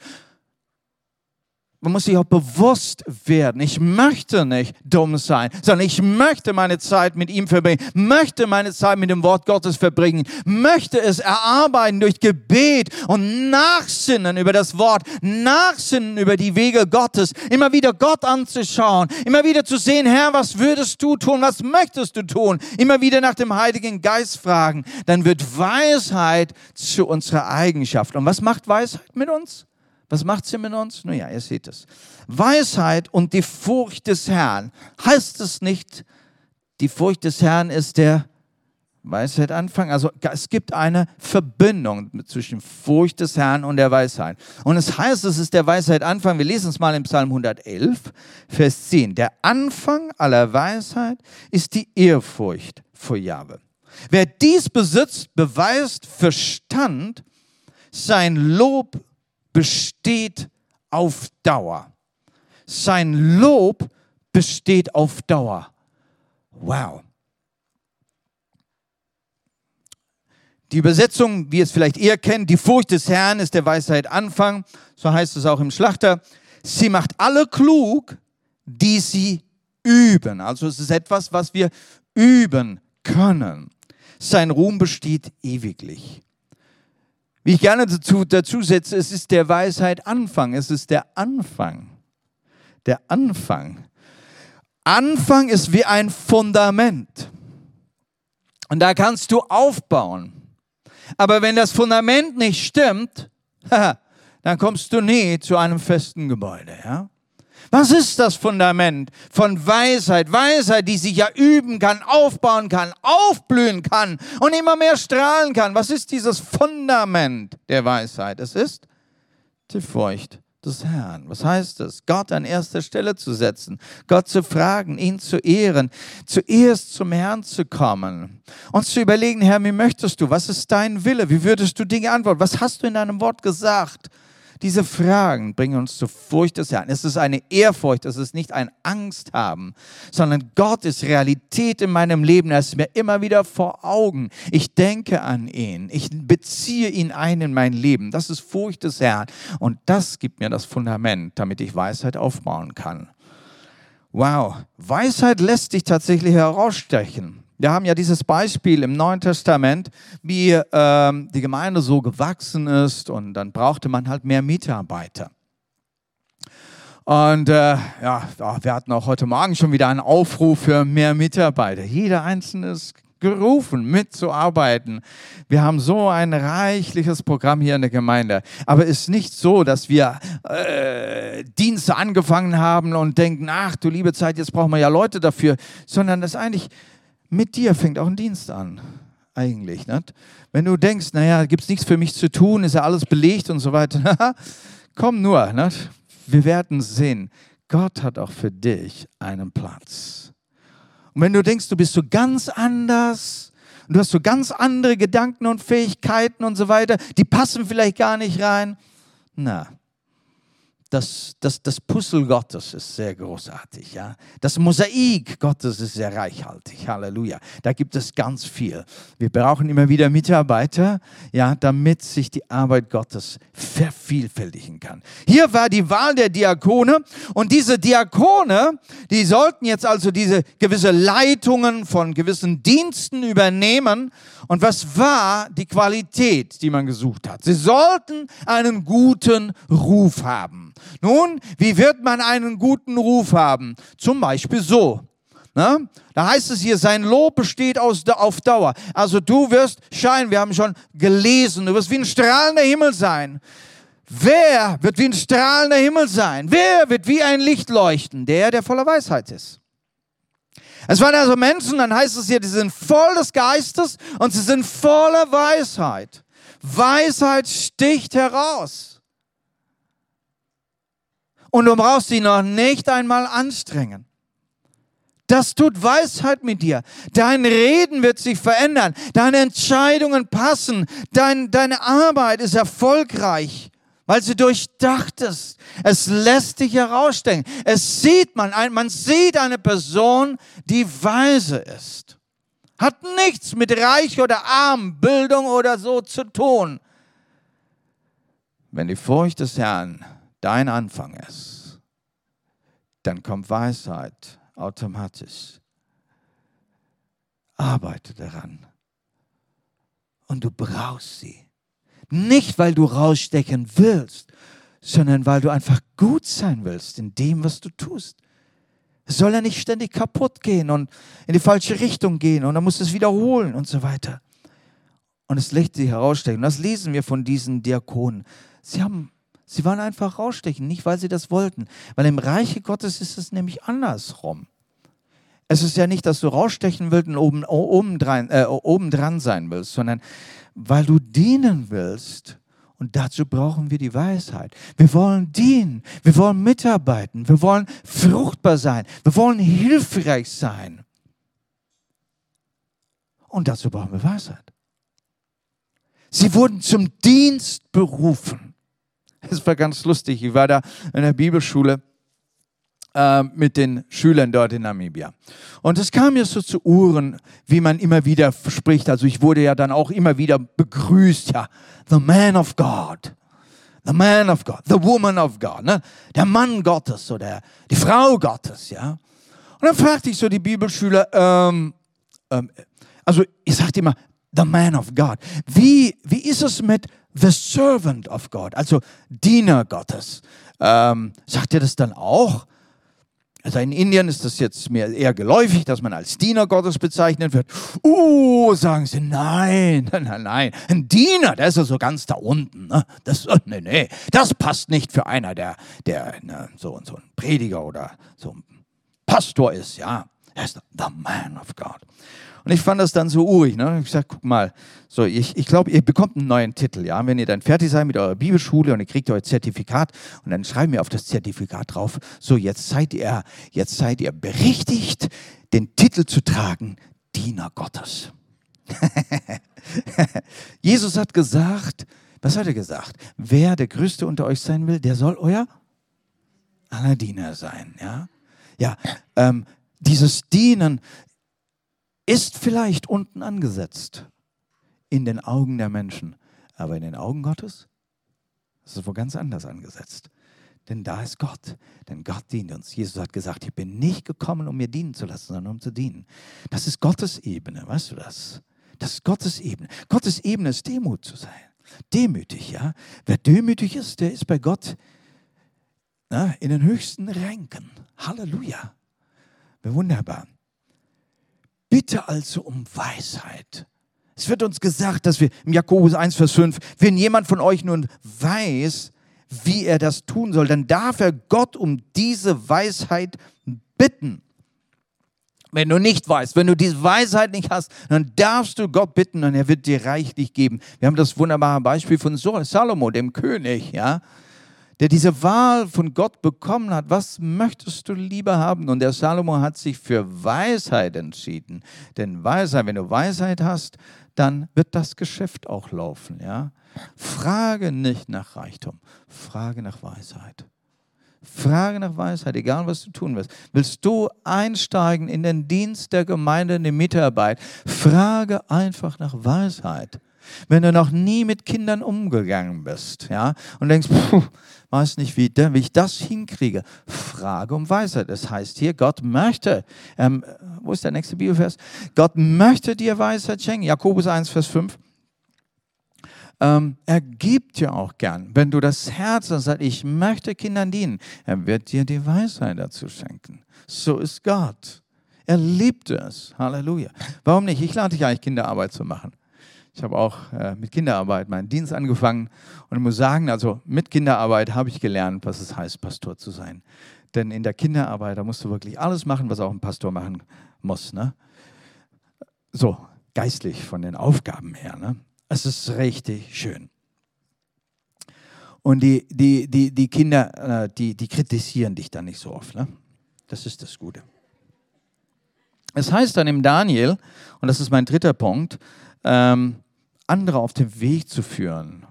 man muss sich auch bewusst werden. Ich möchte nicht dumm sein, sondern ich möchte meine Zeit mit ihm verbringen, möchte meine Zeit mit dem Wort Gottes verbringen, möchte es erarbeiten durch Gebet und Nachsinnen über das Wort, Nachsinnen über die Wege Gottes, immer wieder Gott anzuschauen, immer wieder zu sehen, Herr, was würdest du tun, was möchtest du tun, immer wieder nach dem Heiligen Geist fragen. Dann wird Weisheit zu unserer Eigenschaft. Und was macht Weisheit mit uns? Was macht sie mit uns? Nun ja, ihr seht es. Weisheit und die Furcht des Herrn. Heißt es nicht, die Furcht des Herrn ist der Weisheit Anfang? Also es gibt eine Verbindung zwischen Furcht des Herrn und der Weisheit. Und es heißt, es ist der Weisheit Anfang. Wir lesen es mal im Psalm 111, Vers 10. Der Anfang aller Weisheit ist die Ehrfurcht vor Jahwe. Wer dies besitzt, beweist Verstand, sein Lob besteht auf Dauer. Sein Lob besteht auf Dauer. Wow. Die Übersetzung, wie ihr es vielleicht eher kennt, die Furcht des Herrn ist der Weisheit Anfang, so heißt es auch im Schlachter. Sie macht alle klug, die sie üben. Also es ist etwas, was wir üben können. Sein Ruhm besteht ewiglich. Wie ich gerne dazu, dazu setze, es ist der Weisheit Anfang. Es ist der Anfang. Der Anfang. Anfang ist wie ein Fundament. Und da kannst du aufbauen. Aber wenn das Fundament nicht stimmt, dann kommst du nie zu einem festen Gebäude. Ja? Was ist das Fundament von Weisheit? Weisheit, die sich ja üben kann, aufbauen kann, aufblühen kann und immer mehr strahlen kann. Was ist dieses Fundament der Weisheit? Es ist die Furcht des Herrn. Was heißt es? Gott an erster Stelle zu setzen, Gott zu fragen, ihn zu ehren, zuerst zum Herrn zu kommen und zu überlegen, Herr, wie möchtest du? Was ist dein Wille? Wie würdest du Dinge antworten? Was hast du in deinem Wort gesagt? Diese Fragen bringen uns zur Furcht des Herrn. Es ist eine Ehrfurcht, es ist nicht ein Angst haben, sondern Gott ist Realität in meinem Leben. Er ist mir immer wieder vor Augen. Ich denke an ihn. Ich beziehe ihn ein in mein Leben. Das ist Furcht des Herrn. Und das gibt mir das Fundament, damit ich Weisheit aufbauen kann. Wow, Weisheit lässt dich tatsächlich herausstechen. Wir haben ja dieses Beispiel im Neuen Testament, wie ähm, die Gemeinde so gewachsen ist und dann brauchte man halt mehr Mitarbeiter. Und äh, ja, wir hatten auch heute Morgen schon wieder einen Aufruf für mehr Mitarbeiter. Jeder Einzelne ist gerufen, mitzuarbeiten. Wir haben so ein reichliches Programm hier in der Gemeinde. Aber es ist nicht so, dass wir äh, Dienste angefangen haben und denken, ach du liebe Zeit, jetzt brauchen wir ja Leute dafür, sondern das ist eigentlich mit dir fängt auch ein Dienst an, eigentlich. Nicht? Wenn du denkst, naja, gibt es nichts für mich zu tun, ist ja alles belegt und so weiter. Komm nur, nicht? wir werden sehen, Gott hat auch für dich einen Platz. Und wenn du denkst, du bist so ganz anders, und du hast so ganz andere Gedanken und Fähigkeiten und so weiter, die passen vielleicht gar nicht rein, na, das, das, das Puzzle Gottes ist sehr großartig. Ja? Das Mosaik Gottes ist sehr reichhaltig. Halleluja. Da gibt es ganz viel. Wir brauchen immer wieder Mitarbeiter, ja, damit sich die Arbeit Gottes vervielfältigen kann. Hier war die Wahl der Diakone und diese Diakone, die sollten jetzt also diese gewisse Leitungen von gewissen Diensten übernehmen. Und was war die Qualität, die man gesucht hat? Sie sollten einen guten Ruf haben. Nun, wie wird man einen guten Ruf haben? Zum Beispiel so. Ne? Da heißt es hier, sein Lob besteht aus, auf Dauer. Also du wirst scheinen, wir haben schon gelesen, du wirst wie ein strahlender Himmel sein. Wer wird wie ein strahlender Himmel sein? Wer wird wie ein Licht leuchten? Der, der voller Weisheit ist. Es waren also Menschen, dann heißt es hier, die sind voll des Geistes und sie sind voller Weisheit. Weisheit sticht heraus. Und du brauchst sie noch nicht einmal anstrengen. Das tut Weisheit mit dir. Dein Reden wird sich verändern. Deine Entscheidungen passen. Dein, deine Arbeit ist erfolgreich, weil sie durchdacht ist. Es lässt dich herausstechen. Es sieht man, man sieht eine Person, die weise ist. Hat nichts mit Reich oder Arm, Bildung oder so zu tun. Wenn die Furcht des Herrn dein Anfang ist, dann kommt Weisheit automatisch. Arbeite daran. Und du brauchst sie. Nicht, weil du rausstechen willst, sondern weil du einfach gut sein willst in dem, was du tust. Es soll ja nicht ständig kaputt gehen und in die falsche Richtung gehen und dann musst du es wiederholen und so weiter. Und es lässt sich herausstechen. Das lesen wir von diesen Diakonen. Sie haben Sie waren einfach rausstechen, nicht weil sie das wollten. Weil im Reiche Gottes ist es nämlich andersrum. Es ist ja nicht, dass du rausstechen willst und oben, oben, dran, äh, oben dran sein willst, sondern weil du dienen willst. Und dazu brauchen wir die Weisheit. Wir wollen dienen, wir wollen mitarbeiten, wir wollen fruchtbar sein, wir wollen hilfreich sein. Und dazu brauchen wir Weisheit. Sie wurden zum Dienst berufen. Es war ganz lustig. Ich war da in der Bibelschule äh, mit den Schülern dort in Namibia. Und es kam mir so zu Ohren, wie man immer wieder spricht. Also ich wurde ja dann auch immer wieder begrüßt. Ja, the man of God. The man of God, the woman of God, ne? der Mann Gottes oder die Frau Gottes, ja. Und dann fragte ich so die Bibelschüler, ähm, ähm, also ich sagte immer, the man of God. Wie, wie ist es mit the servant of God, also Diener Gottes. Ähm, sagt ihr das dann auch? Also in Indien ist das jetzt mir eher geläufig, dass man als Diener Gottes bezeichnet wird. Uh, sagen sie, nein, nein, nein. Ein Diener, der ist ja so ganz da unten. Ne? Das, nee, nee, das passt nicht für einer, der, der ne, so, so ein Prediger oder so ein Pastor ist, ja. Er ist the man of God. Und ich fand das dann so urig. Ne? Ich gesagt, guck mal, so, ich, ich glaube, ihr bekommt einen neuen Titel. Ja? Wenn ihr dann fertig seid mit eurer Bibelschule und ihr kriegt euer Zertifikat und dann schreiben wir auf das Zertifikat drauf, so, jetzt seid ihr, jetzt seid ihr berechtigt, den Titel zu tragen, Diener Gottes. Jesus hat gesagt, was hat er gesagt? Wer der Größte unter euch sein will, der soll euer aller Diener sein. Ja, ja ähm, dieses Dienen ist vielleicht unten angesetzt in den Augen der Menschen, aber in den Augen Gottes ist es wohl ganz anders angesetzt. Denn da ist Gott. Denn Gott dient uns. Jesus hat gesagt, ich bin nicht gekommen, um mir dienen zu lassen, sondern um zu dienen. Das ist Gottes Ebene, weißt du das? Das ist Gottes Ebene. Gottes Ebene ist Demut zu sein. Demütig, ja. Wer demütig ist, der ist bei Gott na, in den höchsten Ränken. Halleluja. Wunderbar. Bitte also um Weisheit. Es wird uns gesagt, dass wir im Jakobus 1, Vers 5, wenn jemand von euch nun weiß, wie er das tun soll, dann darf er Gott um diese Weisheit bitten. Wenn du nicht weißt, wenn du diese Weisheit nicht hast, dann darfst du Gott bitten und er wird dir reichlich geben. Wir haben das wunderbare Beispiel von Salomo, dem König, ja der diese Wahl von Gott bekommen hat, was möchtest du lieber haben? Und der Salomo hat sich für Weisheit entschieden. Denn Weisheit, wenn du Weisheit hast, dann wird das Geschäft auch laufen. Ja? Frage nicht nach Reichtum, frage nach Weisheit. Frage nach Weisheit, egal was du tun willst. Willst du einsteigen in den Dienst der Gemeinde, in die Mitarbeit? Frage einfach nach Weisheit. Wenn du noch nie mit Kindern umgegangen bist, ja, und denkst, puh, weiß nicht, wie, wie ich das hinkriege, frage um Weisheit. Das heißt hier, Gott möchte, ähm, wo ist der nächste Bibelvers? Gott möchte dir Weisheit schenken. Jakobus 1, Vers 5. Ähm, er gibt ja auch gern. Wenn du das Herz sagst, ich möchte Kindern dienen, er wird dir die Weisheit dazu schenken. So ist Gott. Er liebt es. Halleluja. Warum nicht? Ich lade dich eigentlich, Kinderarbeit zu machen. Ich habe auch äh, mit Kinderarbeit meinen Dienst angefangen und muss sagen, also mit Kinderarbeit habe ich gelernt, was es heißt, Pastor zu sein. Denn in der Kinderarbeit, da musst du wirklich alles machen, was auch ein Pastor machen muss. Ne? So, geistlich von den Aufgaben her. Ne? Es ist richtig schön. Und die, die, die, die Kinder, äh, die, die kritisieren dich dann nicht so oft. Ne? Das ist das Gute. Es heißt dann im Daniel, und das ist mein dritter Punkt, ähm, andere auf den Weg zu führen.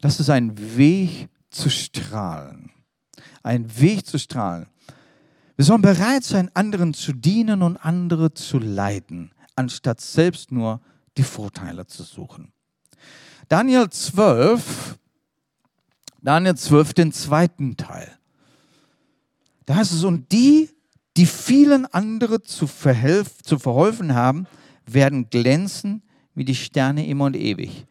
Das ist ein Weg zu strahlen. Ein Weg zu strahlen. Wir sollen bereit sein, anderen zu dienen und andere zu leiten, anstatt selbst nur die Vorteile zu suchen. Daniel 12, Daniel 12, den zweiten Teil. Da heißt es, und die, die vielen andere zu, zu verholfen haben, werden glänzen wie die Sterne immer und ewig.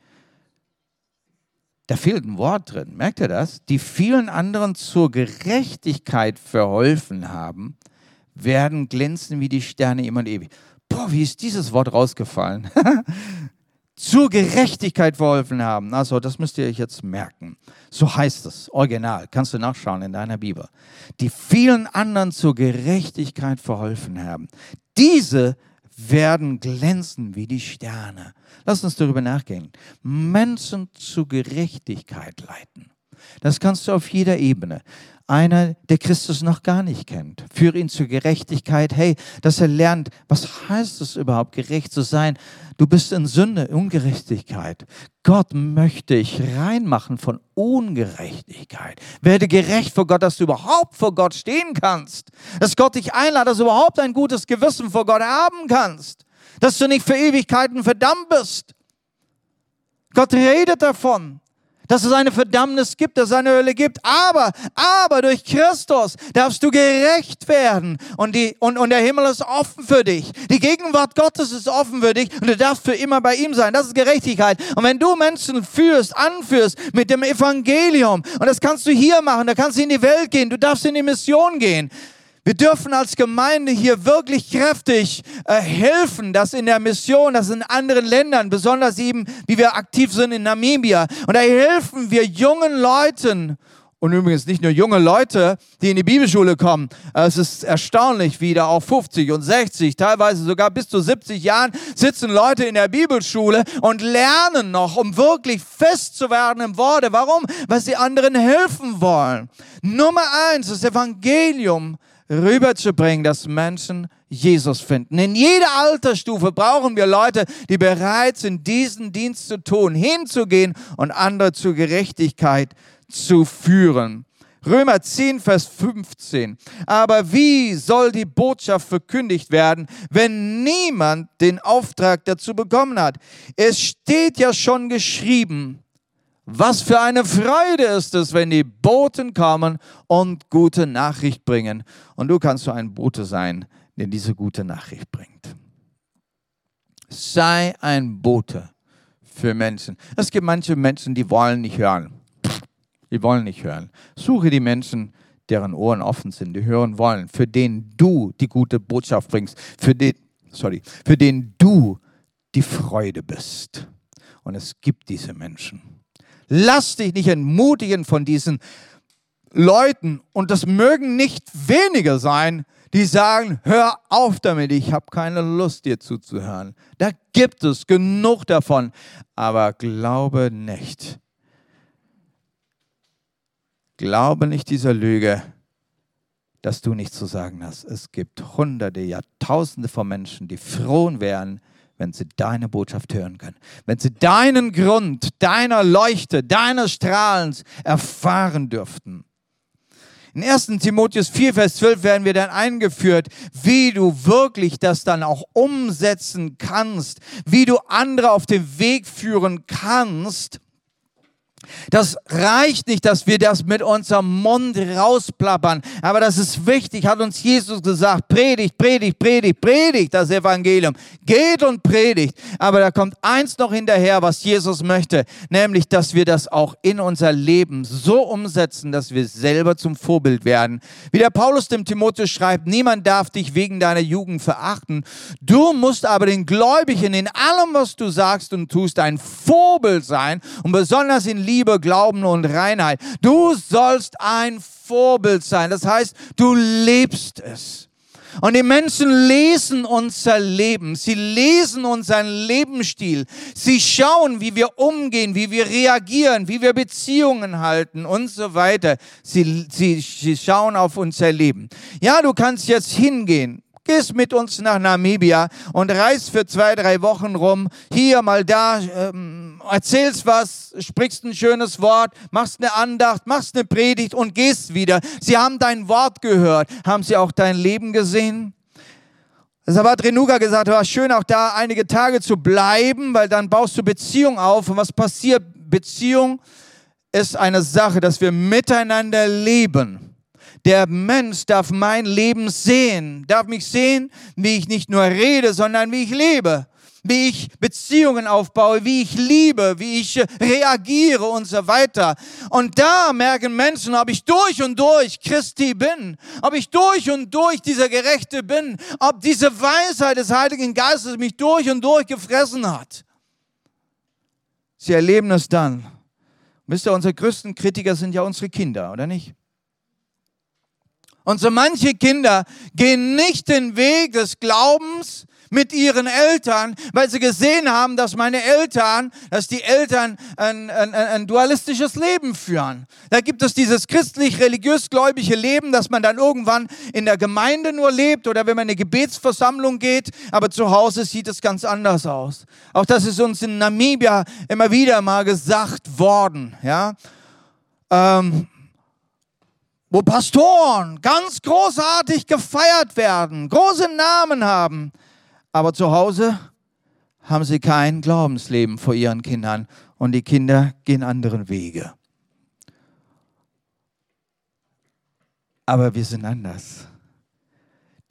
Da fehlt ein Wort drin, merkt ihr das? Die vielen anderen zur Gerechtigkeit verholfen haben, werden glänzen wie die Sterne immer und ewig. Boah, wie ist dieses Wort rausgefallen? zur Gerechtigkeit verholfen haben. Also, das müsst ihr euch jetzt merken. So heißt es, original, kannst du nachschauen in deiner Bibel. Die vielen anderen zur Gerechtigkeit verholfen haben. Diese werden glänzen wie die Sterne. Lass uns darüber nachgehen. Menschen zur Gerechtigkeit leiten. Das kannst du auf jeder Ebene einer, der Christus noch gar nicht kennt. Führe ihn zur Gerechtigkeit. Hey, dass er lernt, was heißt es überhaupt, gerecht zu sein? Du bist in Sünde, Ungerechtigkeit. Gott möchte dich reinmachen von Ungerechtigkeit. Werde gerecht vor Gott, dass du überhaupt vor Gott stehen kannst. Dass Gott dich einladet, dass du überhaupt ein gutes Gewissen vor Gott haben kannst. Dass du nicht für Ewigkeiten verdammt bist. Gott redet davon dass es eine Verdammnis gibt, dass es eine Hölle gibt. Aber, aber durch Christus darfst du gerecht werden und, die, und, und der Himmel ist offen für dich. Die Gegenwart Gottes ist offen für dich und du darfst für immer bei ihm sein. Das ist Gerechtigkeit. Und wenn du Menschen führst, anführst mit dem Evangelium, und das kannst du hier machen, da kannst du in die Welt gehen, du darfst in die Mission gehen, wir dürfen als Gemeinde hier wirklich kräftig äh, helfen, dass in der Mission, dass in anderen Ländern, besonders eben, wie wir aktiv sind in Namibia, und da helfen wir jungen Leuten, und übrigens nicht nur junge Leute, die in die Bibelschule kommen. Es ist erstaunlich, wie da auch 50 und 60, teilweise sogar bis zu 70 Jahren sitzen Leute in der Bibelschule und lernen noch, um wirklich fest zu werden im Worte. Warum? Weil sie anderen helfen wollen. Nummer eins, das Evangelium rüberzubringen, dass Menschen Jesus finden. In jeder Altersstufe brauchen wir Leute, die bereit sind, diesen Dienst zu tun, hinzugehen und andere zur Gerechtigkeit zu führen. Römer 10, Vers 15. Aber wie soll die Botschaft verkündigt werden, wenn niemand den Auftrag dazu bekommen hat? Es steht ja schon geschrieben, was für eine Freude ist es, wenn die Boten kommen und gute Nachricht bringen. Und du kannst so ein Bote sein, der diese gute Nachricht bringt. Sei ein Bote für Menschen. Es gibt manche Menschen, die wollen nicht hören. Die wollen nicht hören. Suche die Menschen, deren Ohren offen sind, die hören wollen, für den du die gute Botschaft bringst, für den, sorry, für den du die Freude bist. Und es gibt diese Menschen. Lass dich nicht entmutigen von diesen Leuten. Und das mögen nicht wenige sein, die sagen, hör auf damit, ich habe keine Lust, dir zuzuhören. Da gibt es genug davon. Aber glaube nicht. Glaube nicht dieser Lüge, dass du nichts zu sagen hast. Es gibt Hunderte, Jahrtausende von Menschen, die froh wären, wenn sie deine Botschaft hören können, wenn sie deinen Grund, deiner Leuchte, deines Strahlens erfahren dürften. In 1. Timotheus 4, Vers 12 werden wir dann eingeführt, wie du wirklich das dann auch umsetzen kannst, wie du andere auf den Weg führen kannst. Das reicht nicht, dass wir das mit unserem Mund rausplappern. Aber das ist wichtig, hat uns Jesus gesagt. Predigt, predigt, predigt, predigt das Evangelium. Geht und predigt. Aber da kommt eins noch hinterher, was Jesus möchte. Nämlich, dass wir das auch in unser Leben so umsetzen, dass wir selber zum Vorbild werden. Wie der Paulus dem Timotheus schreibt, niemand darf dich wegen deiner Jugend verachten. Du musst aber den Gläubigen in allem, was du sagst und tust, ein Vorbild sein und besonders in Liebe, Glauben und Reinheit. Du sollst ein Vorbild sein. Das heißt, du lebst es. Und die Menschen lesen unser Leben. Sie lesen unseren Lebensstil. Sie schauen, wie wir umgehen, wie wir reagieren, wie wir Beziehungen halten und so weiter. Sie, sie, sie schauen auf unser Leben. Ja, du kannst jetzt hingehen Gehst mit uns nach Namibia und reist für zwei, drei Wochen rum, hier mal da, ähm, erzählst was, sprichst ein schönes Wort, machst eine Andacht, machst eine Predigt und gehst wieder. Sie haben dein Wort gehört. Haben sie auch dein Leben gesehen? Hat Renuga gesagt, war schön auch da einige Tage zu bleiben, weil dann baust du Beziehung auf. Und was passiert? Beziehung ist eine Sache, dass wir miteinander leben. Der Mensch darf mein Leben sehen, darf mich sehen, wie ich nicht nur rede, sondern wie ich lebe, wie ich Beziehungen aufbaue, wie ich liebe, wie ich reagiere und so weiter. Und da merken Menschen, ob ich durch und durch Christi bin, ob ich durch und durch dieser Gerechte bin, ob diese Weisheit des Heiligen Geistes mich durch und durch gefressen hat. Sie erleben es dann. Wisst ihr, unsere größten Kritiker sind ja unsere Kinder, oder nicht? Und so manche Kinder gehen nicht den Weg des Glaubens mit ihren Eltern, weil sie gesehen haben, dass meine Eltern, dass die Eltern ein, ein, ein dualistisches Leben führen. Da gibt es dieses christlich-religiös-gläubige Leben, dass man dann irgendwann in der Gemeinde nur lebt oder wenn man in eine Gebetsversammlung geht, aber zu Hause sieht es ganz anders aus. Auch das ist uns in Namibia immer wieder mal gesagt worden, ja. Ähm, wo Pastoren ganz großartig gefeiert werden, große Namen haben, aber zu Hause haben sie kein Glaubensleben vor ihren Kindern und die Kinder gehen anderen Wege. Aber wir sind anders.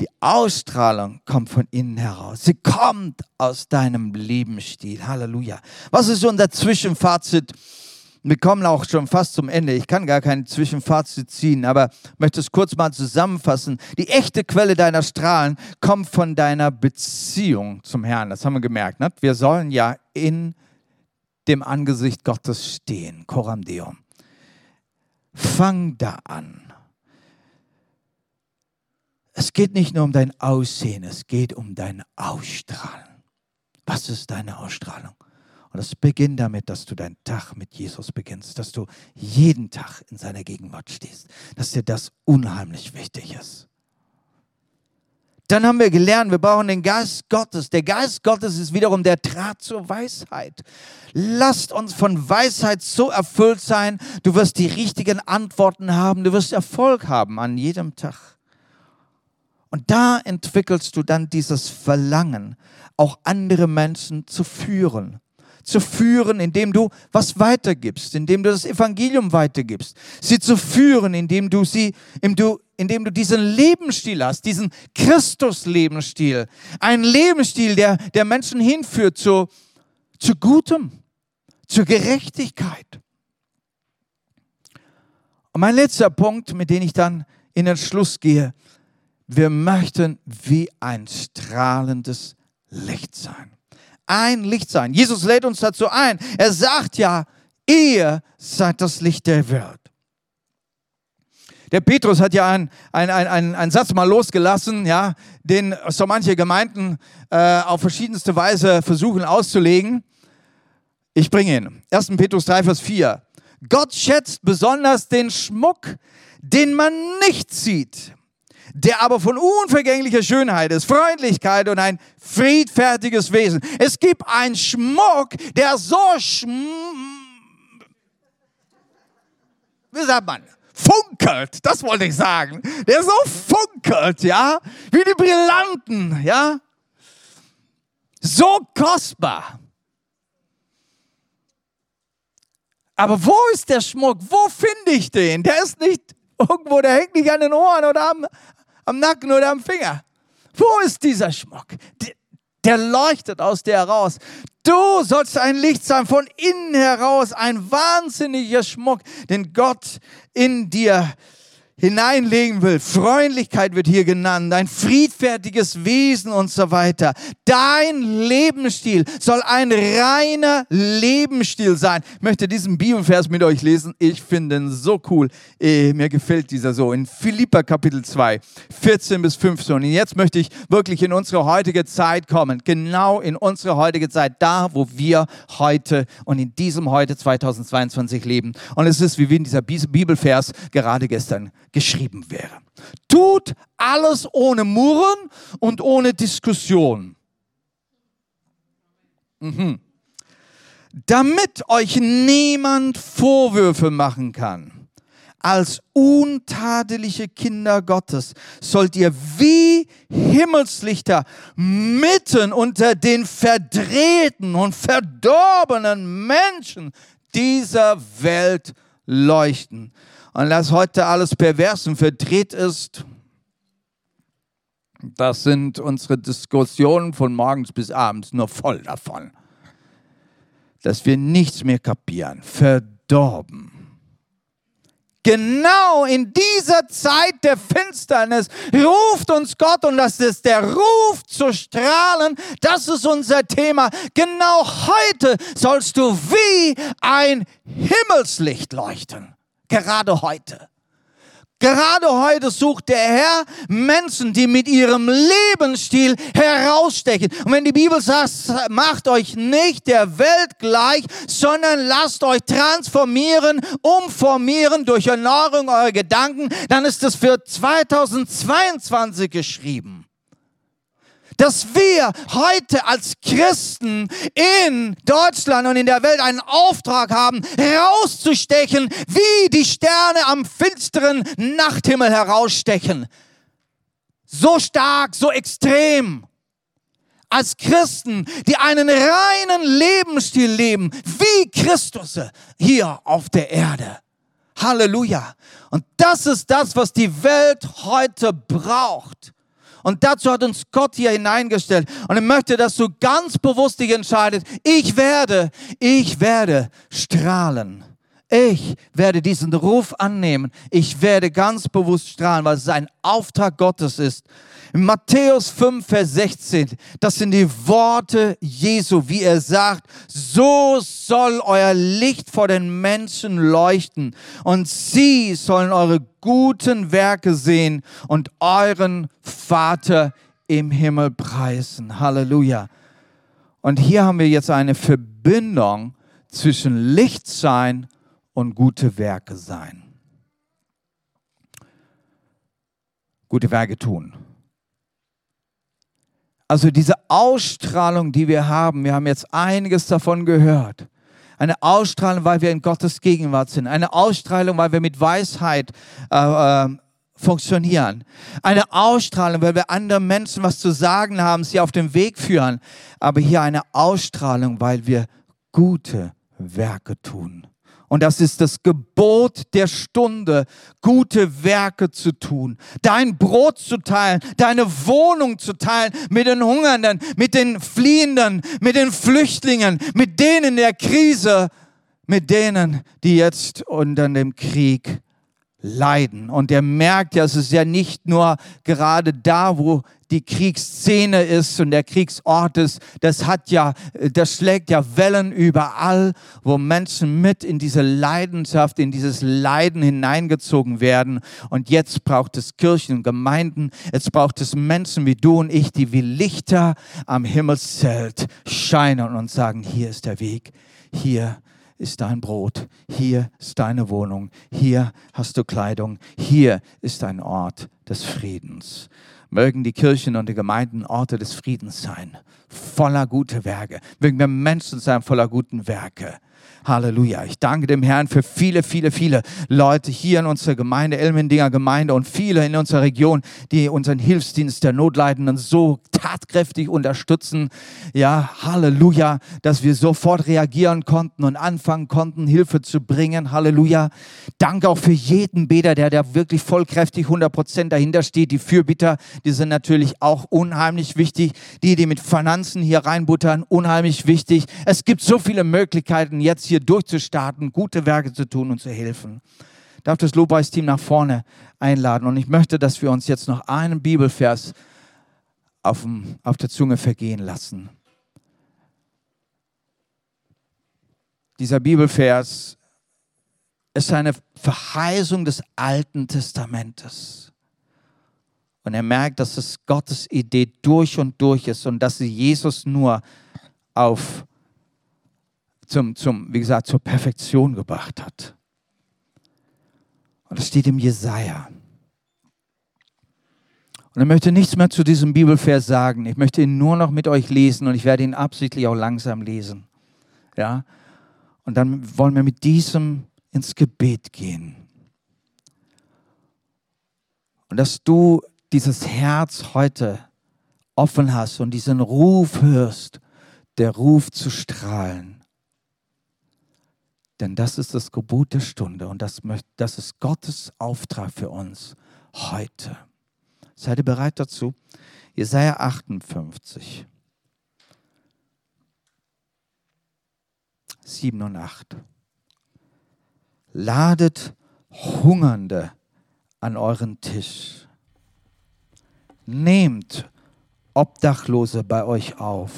Die Ausstrahlung kommt von innen heraus. Sie kommt aus deinem Lebensstil. Halleluja. Was ist unser Zwischenfazit? Wir kommen auch schon fast zum Ende. Ich kann gar kein Zwischenfazit ziehen, aber möchte es kurz mal zusammenfassen. Die echte Quelle deiner Strahlen kommt von deiner Beziehung zum Herrn. Das haben wir gemerkt. Ne? Wir sollen ja in dem Angesicht Gottes stehen. Coram Deo. Fang da an. Es geht nicht nur um dein Aussehen, es geht um dein Ausstrahlen. Was ist deine Ausstrahlung? Und es beginnt damit, dass du deinen Tag mit Jesus beginnst, dass du jeden Tag in seiner Gegenwart stehst, dass dir das unheimlich wichtig ist. Dann haben wir gelernt, wir brauchen den Geist Gottes. Der Geist Gottes ist wiederum der Draht zur Weisheit. Lasst uns von Weisheit so erfüllt sein, du wirst die richtigen Antworten haben, du wirst Erfolg haben an jedem Tag. Und da entwickelst du dann dieses Verlangen, auch andere Menschen zu führen zu führen, indem du was weitergibst, indem du das Evangelium weitergibst. Sie zu führen, indem du sie, indem du, indem du diesen Lebensstil hast, diesen Christus-Lebensstil. Ein Lebensstil, der, der Menschen hinführt zu, zu Gutem, zur Gerechtigkeit. Und mein letzter Punkt, mit dem ich dann in den Schluss gehe, wir möchten wie ein strahlendes Licht sein ein Licht sein. Jesus lädt uns dazu ein. Er sagt ja, ihr seid das Licht der Welt. Der Petrus hat ja einen, einen, einen, einen Satz mal losgelassen, ja, den so manche Gemeinden äh, auf verschiedenste Weise versuchen auszulegen. Ich bringe ihn. 1. Petrus 3, Vers 4. Gott schätzt besonders den Schmuck, den man nicht sieht der aber von unvergänglicher Schönheit ist, Freundlichkeit und ein friedfertiges Wesen. Es gibt einen Schmuck, der so schm wie sagt man, funkelt, das wollte ich sagen, der so funkelt, ja, wie die Brillanten, ja, so kostbar. Aber wo ist der Schmuck? Wo finde ich den? Der ist nicht irgendwo, der hängt nicht an den Ohren oder am, am Nacken oder am Finger. Wo ist dieser Schmuck? Der, leuchtet aus dir heraus. Du sollst ein Licht sein, von innen heraus, ein wahnsinniger Schmuck, den Gott in dir hineinlegen will. Freundlichkeit wird hier genannt, ein friedfertiges Wesen und so weiter. Dein Lebensstil soll ein reiner Lebensstil sein. Ich möchte diesen Bibelvers mit euch lesen. Ich finde ihn so cool. Eh, mir gefällt dieser so. In Philippa Kapitel 2, 14 bis 15. Und jetzt möchte ich wirklich in unsere heutige Zeit kommen. Genau in unsere heutige Zeit. Da, wo wir heute und in diesem heute 2022 leben. Und es ist wie in dieser Bibelvers gerade gestern geschrieben wäre. Tut alles ohne Murren und ohne Diskussion. Mhm. Damit euch niemand Vorwürfe machen kann. Als untadeliche Kinder Gottes sollt ihr wie Himmelslichter mitten unter den verdrehten und verdorbenen Menschen dieser Welt leuchten. Und dass heute alles pervers und verdreht ist, das sind unsere Diskussionen von morgens bis abends nur voll davon. Dass wir nichts mehr kapieren, verdorben. Genau in dieser Zeit der Finsternis ruft uns Gott und das ist der Ruf zu strahlen. Das ist unser Thema. Genau heute sollst du wie ein Himmelslicht leuchten. Gerade heute. Gerade heute sucht der Herr Menschen, die mit ihrem Lebensstil herausstechen. Und wenn die Bibel sagt, macht euch nicht der Welt gleich, sondern lasst euch transformieren, umformieren durch Erneuerung eurer Gedanken, dann ist es für 2022 geschrieben dass wir heute als Christen in Deutschland und in der Welt einen Auftrag haben, herauszustechen, wie die Sterne am finsteren Nachthimmel herausstechen. So stark, so extrem. Als Christen, die einen reinen Lebensstil leben, wie Christus hier auf der Erde. Halleluja. Und das ist das, was die Welt heute braucht. Und dazu hat uns Gott hier hineingestellt. Und ich möchte, dass du ganz bewusst dich entscheidest, ich werde, ich werde strahlen. Ich werde diesen Ruf annehmen. Ich werde ganz bewusst strahlen, weil es ein Auftrag Gottes ist. Matthäus 5, Vers 16, das sind die Worte Jesu, wie er sagt, so soll euer Licht vor den Menschen leuchten und sie sollen eure guten Werke sehen und euren Vater im Himmel preisen. Halleluja. Und hier haben wir jetzt eine Verbindung zwischen Licht sein und gute Werke sein. Gute Werke tun. Also diese Ausstrahlung, die wir haben, wir haben jetzt einiges davon gehört. Eine Ausstrahlung, weil wir in Gottes Gegenwart sind. Eine Ausstrahlung, weil wir mit Weisheit äh, äh, funktionieren. Eine Ausstrahlung, weil wir anderen Menschen was zu sagen haben, sie auf den Weg führen. Aber hier eine Ausstrahlung, weil wir gute Werke tun. Und das ist das Gebot der Stunde, gute Werke zu tun, dein Brot zu teilen, deine Wohnung zu teilen mit den Hungernden, mit den Fliehenden, mit den Flüchtlingen, mit denen der Krise, mit denen, die jetzt unter dem Krieg leiden. Und er merkt ja, es ist ja nicht nur gerade da, wo die Kriegsszene ist und der Kriegsort ist, das hat ja, das schlägt ja Wellen überall, wo Menschen mit in diese Leidenschaft, in dieses Leiden hineingezogen werden. Und jetzt braucht es Kirchen und Gemeinden, jetzt braucht es Menschen wie du und ich, die wie Lichter am Himmelszelt scheinen und sagen, hier ist der Weg, hier ist dein Brot, hier ist deine Wohnung, hier hast du Kleidung, hier ist ein Ort des Friedens Mögen die Kirchen und die Gemeinden Orte des Friedens sein, voller gute Werke. Mögen wir Menschen sein voller guten Werke. Halleluja. Ich danke dem Herrn für viele, viele, viele Leute hier in unserer Gemeinde, Elmendinger Gemeinde und viele in unserer Region, die unseren Hilfsdienst der Notleidenden so tatkräftig unterstützen. Ja, Halleluja, dass wir sofort reagieren konnten und anfangen konnten, Hilfe zu bringen. Halleluja. Danke auch für jeden Beter, der da wirklich vollkräftig 100 Prozent dahinter steht. Die Fürbitter, die sind natürlich auch unheimlich wichtig. Die, die mit Finanzen hier reinbuttern, unheimlich wichtig. Es gibt so viele Möglichkeiten, jetzt hier durchzustarten, gute Werke zu tun und zu helfen. Ich darf das Lobpreisteam nach vorne einladen und ich möchte, dass wir uns jetzt noch einen Bibelvers auf, dem, auf der Zunge vergehen lassen. Dieser Bibelvers ist eine Verheißung des Alten Testamentes. Und er merkt, dass es Gottes Idee durch und durch ist und dass sie Jesus nur auf, zum, zum, wie gesagt, zur Perfektion gebracht hat. Und das steht im Jesaja. Und ich möchte nichts mehr zu diesem Bibelvers sagen. Ich möchte ihn nur noch mit euch lesen und ich werde ihn absichtlich auch langsam lesen. Ja? Und dann wollen wir mit diesem ins Gebet gehen. Und dass du dieses Herz heute offen hast und diesen Ruf hörst, der Ruf zu strahlen. Denn das ist das Gebot der Stunde und das, das ist Gottes Auftrag für uns heute. Seid ihr bereit dazu? Jesaja 58, 7 und 8. Ladet Hungernde an euren Tisch. Nehmt Obdachlose bei euch auf.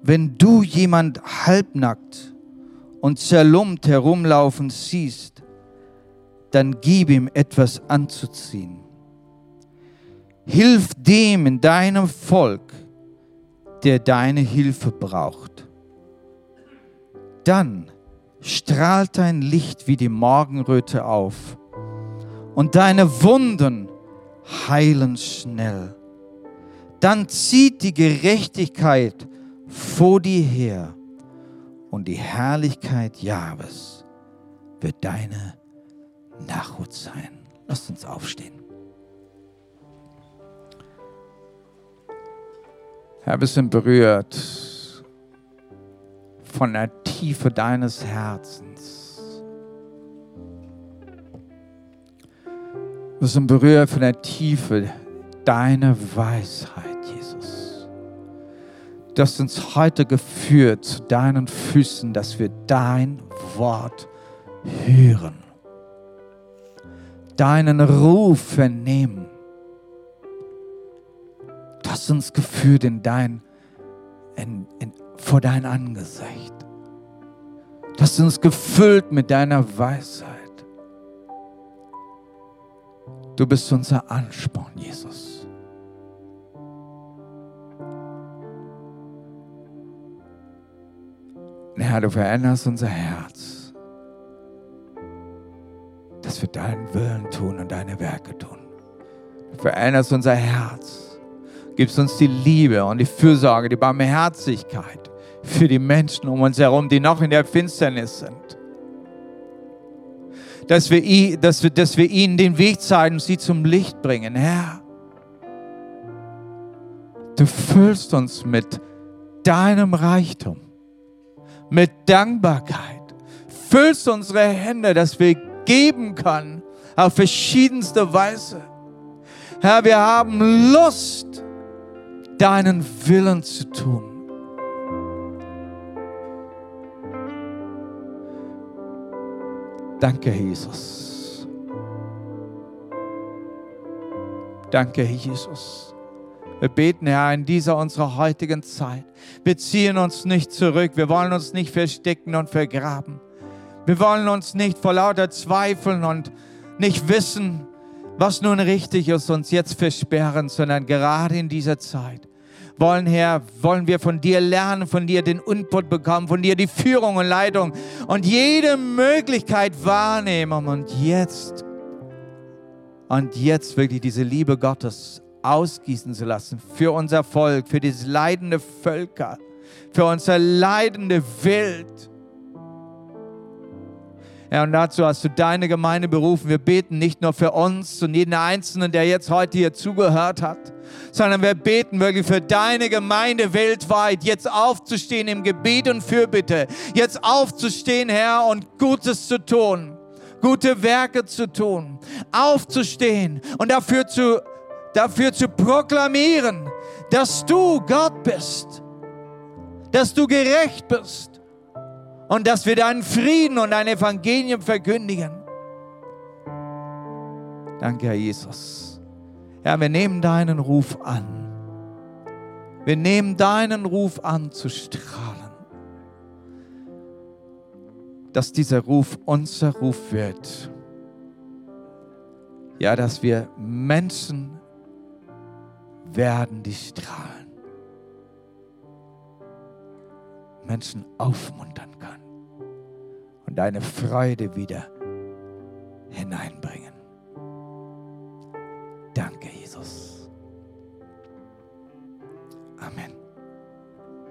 Wenn du jemand halbnackt und zerlumpt herumlaufen siehst, dann gib ihm etwas anzuziehen Hilf dem in deinem Volk, der deine Hilfe braucht. Dann strahlt dein Licht wie die Morgenröte auf und deine Wunden heilen schnell. Dann zieht die Gerechtigkeit vor dir her und die Herrlichkeit Jahres wird deine Nachhut sein. Lasst uns aufstehen. Herr, wir sind berührt von der Tiefe deines Herzens. Wir sind berührt von der Tiefe deiner Weisheit. Du hast uns heute geführt zu deinen Füßen, dass wir dein Wort hören, deinen Ruf vernehmen hast uns geführt in dein, in, in, vor dein Angesicht. Du hast uns gefüllt mit deiner Weisheit. Du bist unser Ansporn, Jesus. Herr, du veränderst unser Herz, dass wir deinen Willen tun und deine Werke tun. Du veränderst unser Herz Gibst uns die Liebe und die Fürsorge, die Barmherzigkeit für die Menschen um uns herum, die noch in der Finsternis sind. Dass wir, dass wir, dass wir ihnen den Weg zeigen und sie zum Licht bringen. Herr, du füllst uns mit deinem Reichtum, mit Dankbarkeit. Füllst unsere Hände, dass wir geben können auf verschiedenste Weise. Herr, wir haben Lust, deinen Willen zu tun. Danke, Jesus. Danke, Jesus. Wir beten, Herr, in dieser unserer heutigen Zeit. Wir ziehen uns nicht zurück. Wir wollen uns nicht verstecken und vergraben. Wir wollen uns nicht vor lauter Zweifeln und nicht wissen, was nun richtig ist, uns jetzt versperren, sondern gerade in dieser Zeit wollen, Herr, wollen wir von dir lernen, von dir den Input bekommen, von dir die Führung und Leitung und jede Möglichkeit wahrnehmen. Und jetzt Und jetzt wirklich diese Liebe Gottes ausgießen zu lassen für unser Volk, für dieses leidende Völker, für unser leidende Welt. Ja, und dazu hast du deine Gemeinde berufen. Wir beten nicht nur für uns und jeden Einzelnen, der jetzt heute hier zugehört hat, sondern wir beten wirklich für deine Gemeinde weltweit, jetzt aufzustehen im Gebet und Fürbitte, jetzt aufzustehen, Herr, und Gutes zu tun, gute Werke zu tun, aufzustehen und dafür zu, dafür zu proklamieren, dass du Gott bist, dass du gerecht bist und dass wir deinen Frieden und dein Evangelium verkündigen. Danke, Herr Jesus. Ja, wir nehmen deinen Ruf an. Wir nehmen deinen Ruf an zu strahlen. Dass dieser Ruf unser Ruf wird. Ja, dass wir Menschen werden, die strahlen. Menschen aufmuntern kann und deine Freude wieder hineinbringen. Danke, Jesus. Amen.